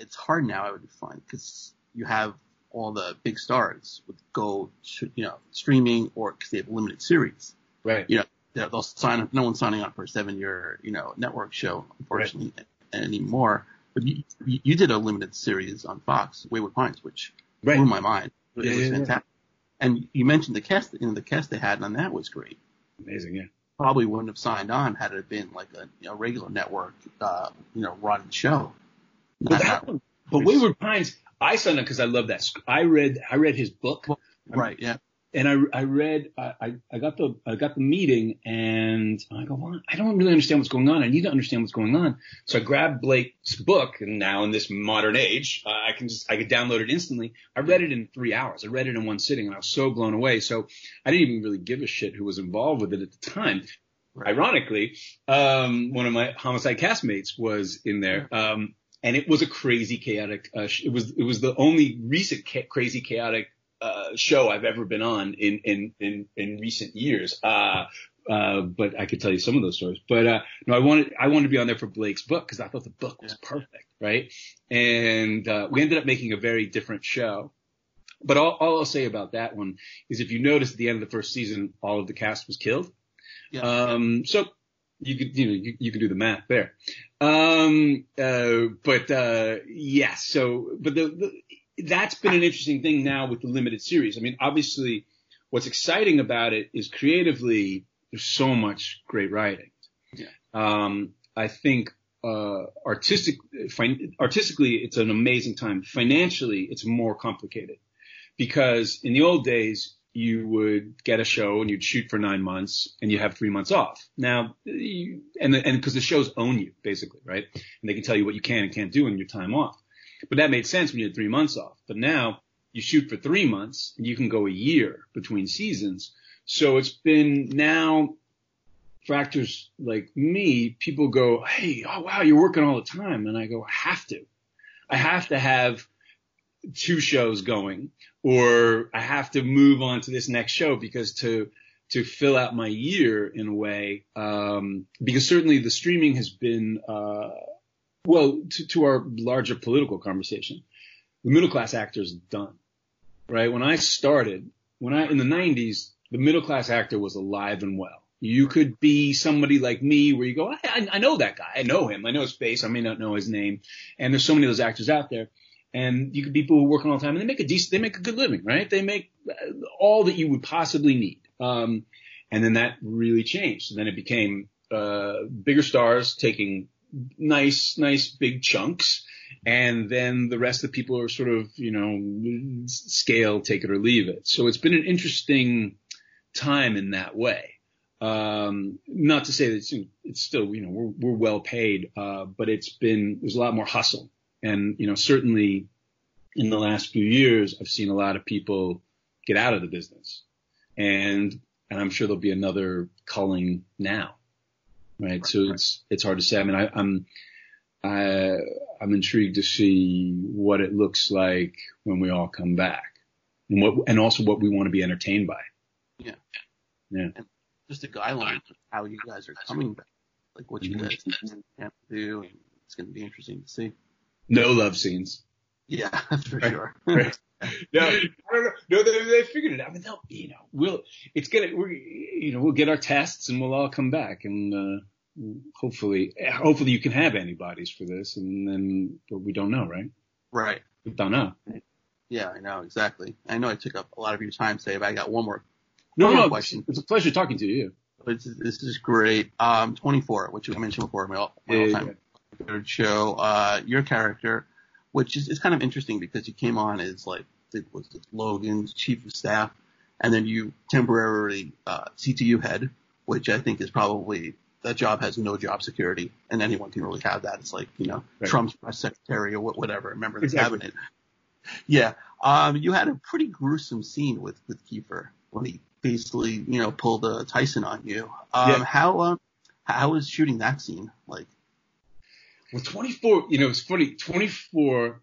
it's hard now. I would find because you have all the big stars would go, to, you know, streaming or because they have limited series. Right. You know, they'll sign up. No one's signing up for a seven-year, you know, network show, unfortunately, anymore. But you, you did a limited series on Fox, Wayward Pines, which Right. blew my mind. It Yeah, was yeah, yeah. fantastic. And you mentioned the cast, you know, the cast they had on that was great. Amazing. Yeah. Probably wouldn't have signed on had it been like a you know, regular network, uh, you know, run show. But that one, but Wayward Pines, I signed up because I love that. I read, I read his book, right, yeah. and I, I read, I, I- I got the, I got the meeting, and I go, well, I don't really understand what's going on. I need to understand what's going on. So I grabbed Blake's book, and now in this modern age, uh, I can just, I could download it instantly. I read it in three hours. I read it in one sitting, and I was so blown away. So I didn't even really give a shit who was involved with it at the time. Right. Ironically, um, one of my homicide castmates was in there. Um, and it was a crazy chaotic. Uh, it was it was the only recent ca- crazy chaotic uh, show I've ever been on in in in, in recent years. Uh, uh, but I could tell you some of those stories. But uh, no, I wanted I wanted to be on there for Blake's book because I thought the book was perfect, right? And uh, we ended up making a very different show. But all, all I'll say about that one is if you notice at the end of the first season, all of the cast was killed. Yeah. Um, so you could, you know, you, you can do the math there. Um, uh, but, uh, yeah, so, but the, the, that's been an interesting thing now with the limited series. I mean, obviously what's exciting about it is creatively, there's so much great writing. Yeah. Um, I think, uh, artistic, fin- artistically, it's an amazing time. Financially, it's more complicated because in the old days, you would get a show and you'd shoot for nine months and you have three months off. Now, you, and and because the shows own you basically, right? And they can tell you what you can and can't do in your time off. But that made sense when you had three months off. But now you shoot for three months and you can go a year between seasons. So it's been now for actors like me, people go, Hey, oh wow, you're working all the time. And I go, I have to. I have to have two shows going or I have to move on to this next show because to to fill out my year in a way um, because certainly the streaming has been uh, well to, to our larger political conversation the middle class actor is done right? When I started when I in the 90s the middle class actor was alive and well. You could be somebody like me where you go I, I know that guy. I know him. I know his face. I may not know his name. And there's so many of those actors out there and you could be people who work all the time and they make a decent, they make a good living, right? They make all that you would possibly need. Um, and then that really changed. And then it became, uh, bigger stars taking nice, nice big chunks. And then the rest of the people are sort of, you know, scale, take it or leave it. So it's been an interesting time in that way. Um, not to say that it's, it's still, you know, we're, we're well paid, uh, but it's been, there's a lot more hustle and, you know, certainly in the last few years, I've seen a lot of people get out of the business and, and I'm sure there'll be another culling now. Right. right so right. it's, it's hard to say. I mean, I, I'm, I, I'm intrigued to see what it looks like when we all come back and what, and also what we want to be entertained by. Yeah. Yeah. And just a guideline of how you guys are coming back, like what you mm-hmm. guys can do. And it's going to be interesting to see. No love scenes. Yeah, [laughs] for right. sure. [laughs] Right. No, no, no, they, they figured it out. I mean, they'll, you know, we'll, it's gonna, we're, you know, we'll get our tests and we'll all come back and, uh, hopefully, hopefully you can have antibodies for this and then, but we don't know, right? Right. We don't know. Yeah, I know, exactly. I know I took up a lot of your time today, but I got one more, no, one no, more question. It's a pleasure talking to you. It's, this is great. Um, 24, which I mentioned before, my, all, my Yeah, all-time favorite show. Uh, your character, which is, is kind of interesting because you came on as like it was Logan's chief of staff, and then you temporarily uh, CTU head, which I think is probably that job has no job security, and anyone can really have that. It's like you know Right. Trump's press secretary or wha- whatever, member of the Exactly. cabinet. Yeah, um, you had a pretty gruesome scene with with Kiefer when he basically you know pulled a Tyson on you. Um, Yeah. How uh, how was shooting that scene like? Well, 24, you know, it's funny. 24,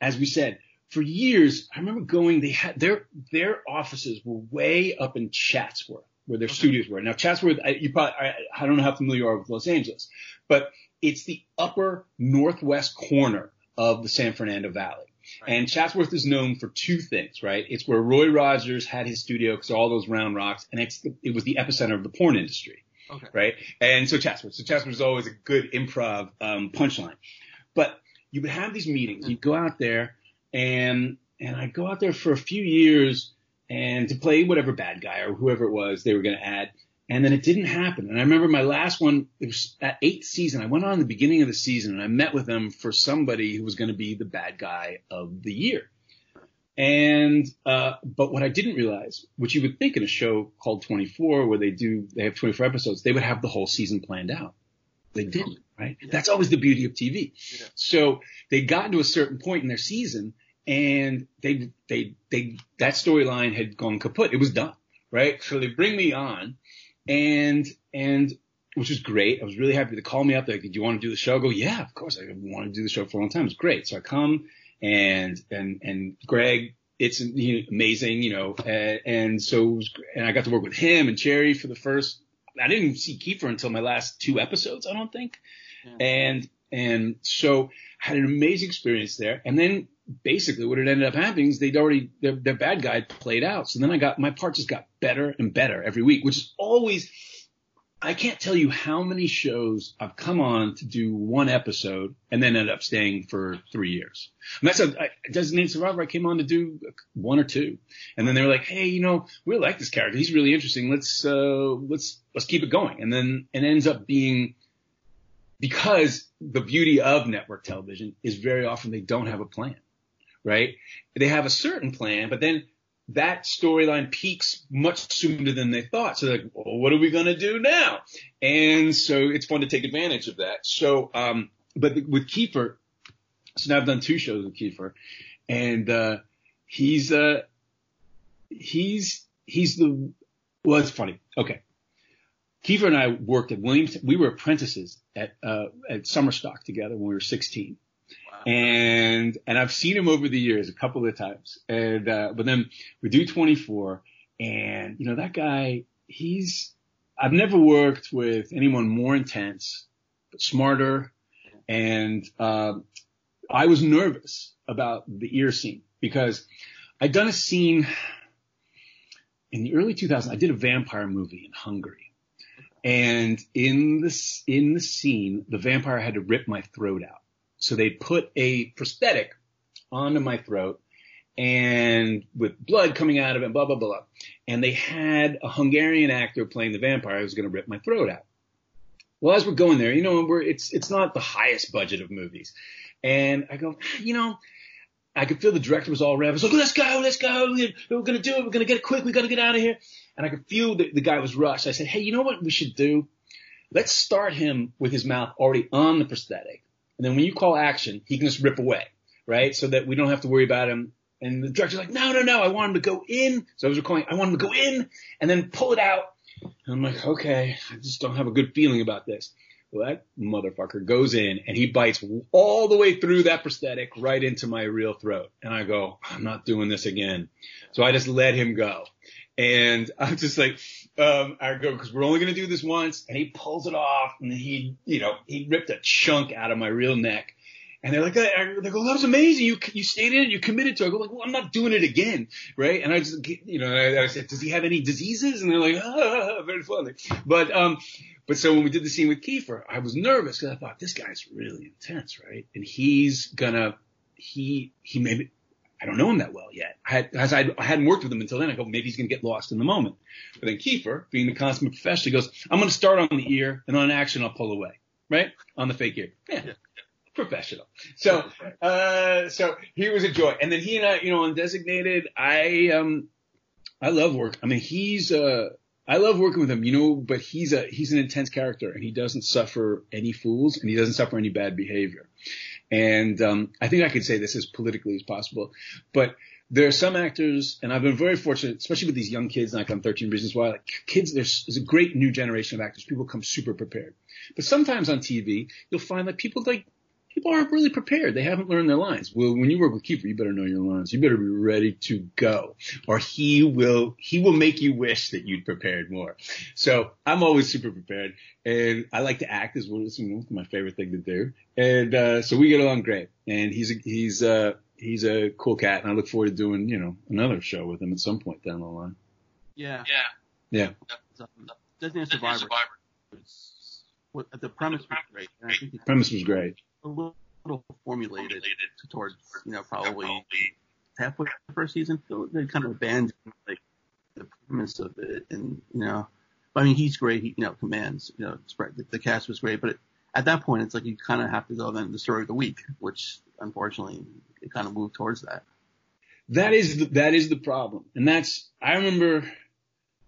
as we said, for years, I remember going, they had their, their offices were way up in Chatsworth where their studios were. Now, Chatsworth, I, you probably, I, I don't know how familiar you are with Los Angeles, but it's the upper northwest corner of the San Fernando Valley. And Chatsworth is known for two things, right? It's where Roy Rogers had his studio because all those round rocks, and it's the, it was the epicenter of the porn industry Okay. right? And so Chatsworth. So Chatsworth is always a good improv um, punchline. But you would have these meetings. You'd go out there, and and I'd go out there for a few years and to play whatever bad guy or whoever it was they were going to add. And then it didn't happen. And I remember my last one, it was at eighth season. I went on the beginning of the season and I met with them for somebody who was going to be the bad guy of the year. And, uh, but what I didn't realize, which you would think in a show called 24, where they do, they have 24 episodes, they would have the whole season planned out. They didn't, right? That's always the beauty of TV. Yeah. So they got to a certain point in their season and they, they, they, that storyline had gone kaput. It was done, right? So they bring me on and, and which was great. I was really happy to call me up. They're like, did you want to do the show? I go, yeah, of course. I want to do the show for a long time. It's great. So I come and, and, and Greg, it's amazing, you know, and, and so, was, and I got to work with him and Cherry for the first, I didn't see Kiefer until my last two episodes, I don't think. Yeah. And, and so had an amazing experience there. And then basically what had ended up happening is they'd already, their, their bad guy played out. So then I got, my part just got better and better every week, which is always, I can't tell you how many shows I've come on to do one episode and then end up staying for three years. And that's a Designated Survivor. I came on to do one or two, and then they were like, "Hey, you know, we like this character. He's really interesting. Let's uh, let's let's keep it going." And then it ends up being because the beauty of network television is very often they don't have a plan, right? They have a certain plan, but then that storyline peaks much sooner than they thought. So like, well, what are we going to do now? And so it's fun to take advantage of that. So, um, but with Kiefer, so now I've done two shows with Kiefer and, uh, he's, uh, he's, he's the, well, it's funny. Okay. Kiefer and I worked at Williams. We were apprentices at, uh, at Summer Stock together when we were 16. And, and I've seen him over the years a couple of times. And, uh, but then we do 24 and, you know, that guy, he's, I've never worked with anyone more intense, but smarter. And, uh, I was nervous about the ear scene because I'd done a scene in the early 2000s. I did a vampire movie in Hungary. And in this, in the scene, the vampire had to rip my throat out. So they put a prosthetic onto my throat and with blood coming out of it, blah, blah, blah. And they had a Hungarian actor playing the vampire who was going to rip my throat out. Well, as we're going there, you know, it's, it's not the highest budget of movies. And I go, you know, I could feel the director was all revving. Like, let's go, let's go. We're going to do it. We're going to get it quick. We got to get out of here. And I could feel that the guy was rushed. I said, Hey, you know what we should do? Let's start him with his mouth already on the prosthetic. And then when you call action, he can just rip away, right? So that we don't have to worry about him. And the director's like, no, no, no, I want him to go in. So I was recalling, I want him to go in and then pull it out. And I'm like, okay, I just don't have a good feeling about this. Well, that motherfucker goes in and he bites all the way through that prosthetic right into my real throat. And I go, I'm not doing this again. So I just let him go. And [laughs] I'm just like, um, I go, cause we're only going to do this once. And he pulls it off and he, you know, he ripped a chunk out of my real neck. And they're like, they go, that was amazing. You, you stayed in it. You committed to it. I go like, well, I'm not doing it again. Right. And I just, you know, I, I said, does he have any diseases? And they're like, ah, very funny. But, um, but so when we did the scene with Kiefer, I was nervous because I thought this guy's really intense, right? And he's gonna, he, he made, I don't know him that well yet. I had, as I, I hadn't worked with him until then. I go, maybe he's going to get lost in the moment. But then Kiefer, being the consummate professional, goes, I'm going to start on the ear and on action, I'll pull away, right? On the fake ear. Yeah. yeah. Professional. So, uh, so he was a joy. And then he and I, you know, on designated, I, um, I love work. I mean, he's, uh, I love working with him, you know, but he's a, he's an intense character and he doesn't suffer any fools and he doesn't suffer any bad behavior. And um, I think I could say this as politically as possible, but there are some actors, and I've been very fortunate, especially with these young kids, like on 13 Reasons Why, like kids, there's, there's a great new generation of actors. People come super prepared. But sometimes on TV, you'll find that people like people aren't really prepared. They haven't learned their lines. Well, when you work with Kiefer, you better know your lines. You better be ready to go or he will, he will make you wish that you'd prepared more. So I'm always super prepared and I like to act as well. It's my favorite thing to do. And, uh, so we get along great and he's, a, he's, uh, he's a cool cat and I look forward to doing, you know, another show with him at some point down the line. Yeah. Yeah. Yeah. Designated Survivor. Survivor. The premise was great. the premise was great a little, formulated, towards, you know, probably halfway the first season. So they kind of abandoned like the premise of it, and you know, I mean, he's great. He, you know, commands. You know, the, the cast was great, but it, at that point, it's like you kind of have to go then the story of the week, which unfortunately it kind of moved towards that. That is the, that is the problem, and that's I remember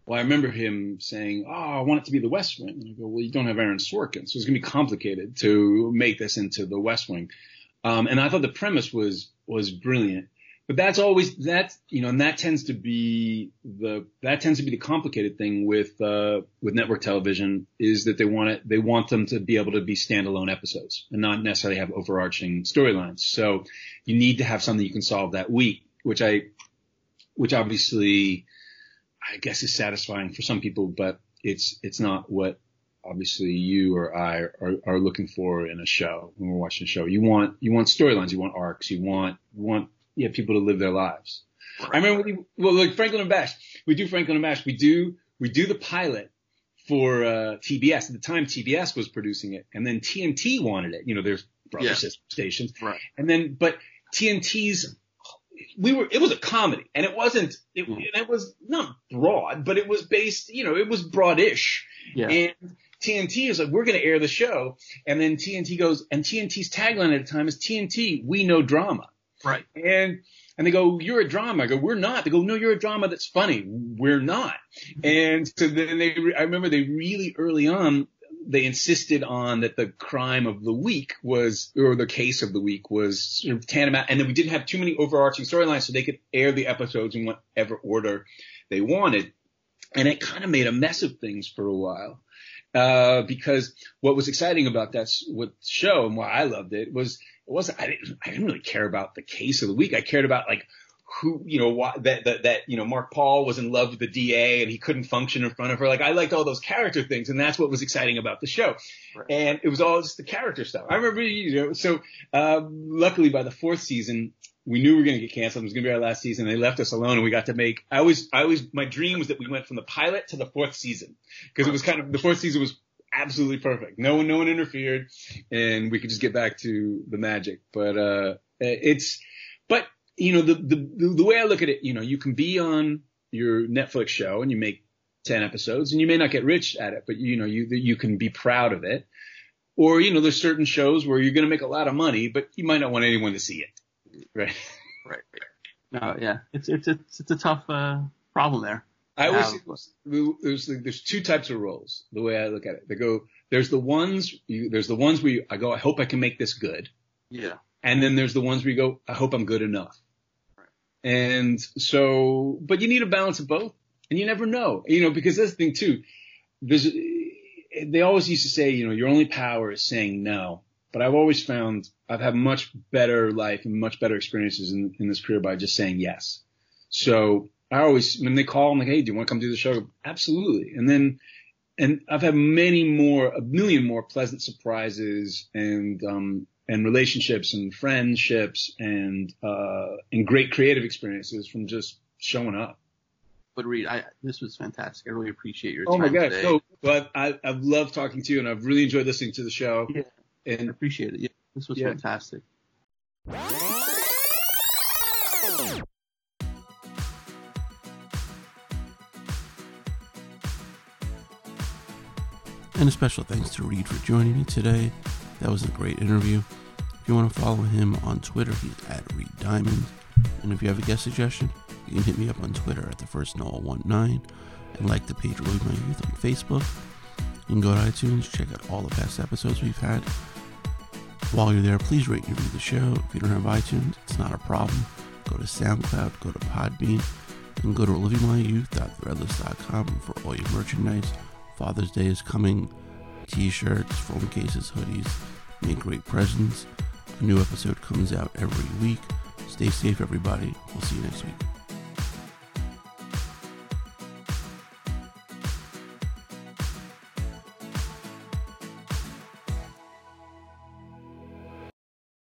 well, I remember him saying, "Oh, I want it to be the West Wing." And I go, "Well, you don't have Aaron Sorkin, so it's going to be complicated to make this into the West Wing." Um, and I thought the premise was was brilliant, but that's always that's you know, and that tends to be the that tends to be the complicated thing with uh, with network television is that they want it they want them to be able to be standalone episodes and not necessarily have overarching storylines. So you need to have something you can solve that week, which I which obviously I guess is satisfying for some people, but it's it's not what obviously you or I are, are looking for in a show when we're watching a show. You want you want storylines, you want arcs, you want you want yeah people to live their lives. I remember we, well like Franklin and Bash, we do Franklin and Bash, we do we do the pilot for uh, TBS at the time. TBS was producing it, and then TNT wanted it. You know, there's brother yeah. sister stations, right? And then but TNT's we were it was a comedy and it wasn't it, mm. it was not broad but it was based you know it was broadish yeah. and TNT is like, we're going to air the show. And then TNT goes, and TNT's tagline at the time is TNT, we know drama. Right. And, and they go, you're a drama. I go, we're not. They go, no, you're a drama that's funny. We're not. And so then they, I remember they really early on, they insisted on that the crime of the week was, or the case of the week was sort of tantamount. And then we didn't have too many overarching storylines so they could air the episodes in whatever order they wanted. And it kind of made a mess of things for a while. Uh, because what was exciting about that what show and why I loved it was it wasn't I didn't I didn't really care about the case of the week. I cared about like who you know why, that that that you know Mark Paul was in love with the DA and he couldn't function in front of her. Like I liked all those character things, and that's what was exciting about the show. Right. And it was all just the character stuff. I remember you know so uh, luckily by the fourth season we knew we were going to get canceled. It was going to be our last season. They left us alone and we got to make, I always, I always, my dream was that we went from the pilot to the fourth season because it was kind of, the fourth season was absolutely perfect. No one, no one interfered and we could just get back to the magic. But, uh, it's, but, you know, the, the, the way I look at it, you know, you can be on your Netflix show and you make 10 episodes and you may not get rich at it, but you know, you, you can be proud of it. Or, you know, there's certain shows where you're going to make a lot of money, but you might not want anyone to see it. Right. Right. No, yeah, it's it's it's, it's a tough uh, problem there. I always there's there's two types of roles. The way I look at it, they go there's the ones you, there's the ones where you, I go I hope I can make this good. Yeah. And then there's the ones where you go I hope I'm good enough. Right. And so, but you need a balance of both, and you never know, you know, because this thing too. There's they always used to say, you know, your only power is saying no. But I've always found I've had much better life and much better experiences in, in this career by just saying yes. So I always, when they call, I'm like, Hey, do you want to come do the show? Absolutely. And then, and I've had many more, a million more pleasant surprises and, um, and relationships and friendships and, uh, and great creative experiences from just showing up. But Reed, I, this was fantastic. I really appreciate your oh time. Oh my gosh, Today. So, well, I, I've loved talking to you and I've really enjoyed listening to the show. Yeah. And I appreciate it. Yeah, this was yeah. fantastic. And a special thanks to Reed for joining me today. That was a great interview. If you want to follow him on Twitter, he's at Reed Diamond. And if you have a guest suggestion, you can hit me up on Twitter at the first Noel19 and like the page Relive My Youth on Facebook. You can go to iTunes, check out all the past episodes we've had, while you're there, please rate and review the show. If you don't have iTunes, it's not a problem. Go to SoundCloud, go to Podbean, and go to livingmyyouth.threadless.com for all your merchandise. Father's Day is coming. T-shirts, phone cases, hoodies. Make great presents. A new episode comes out every week. Stay safe, everybody. We'll see you next week.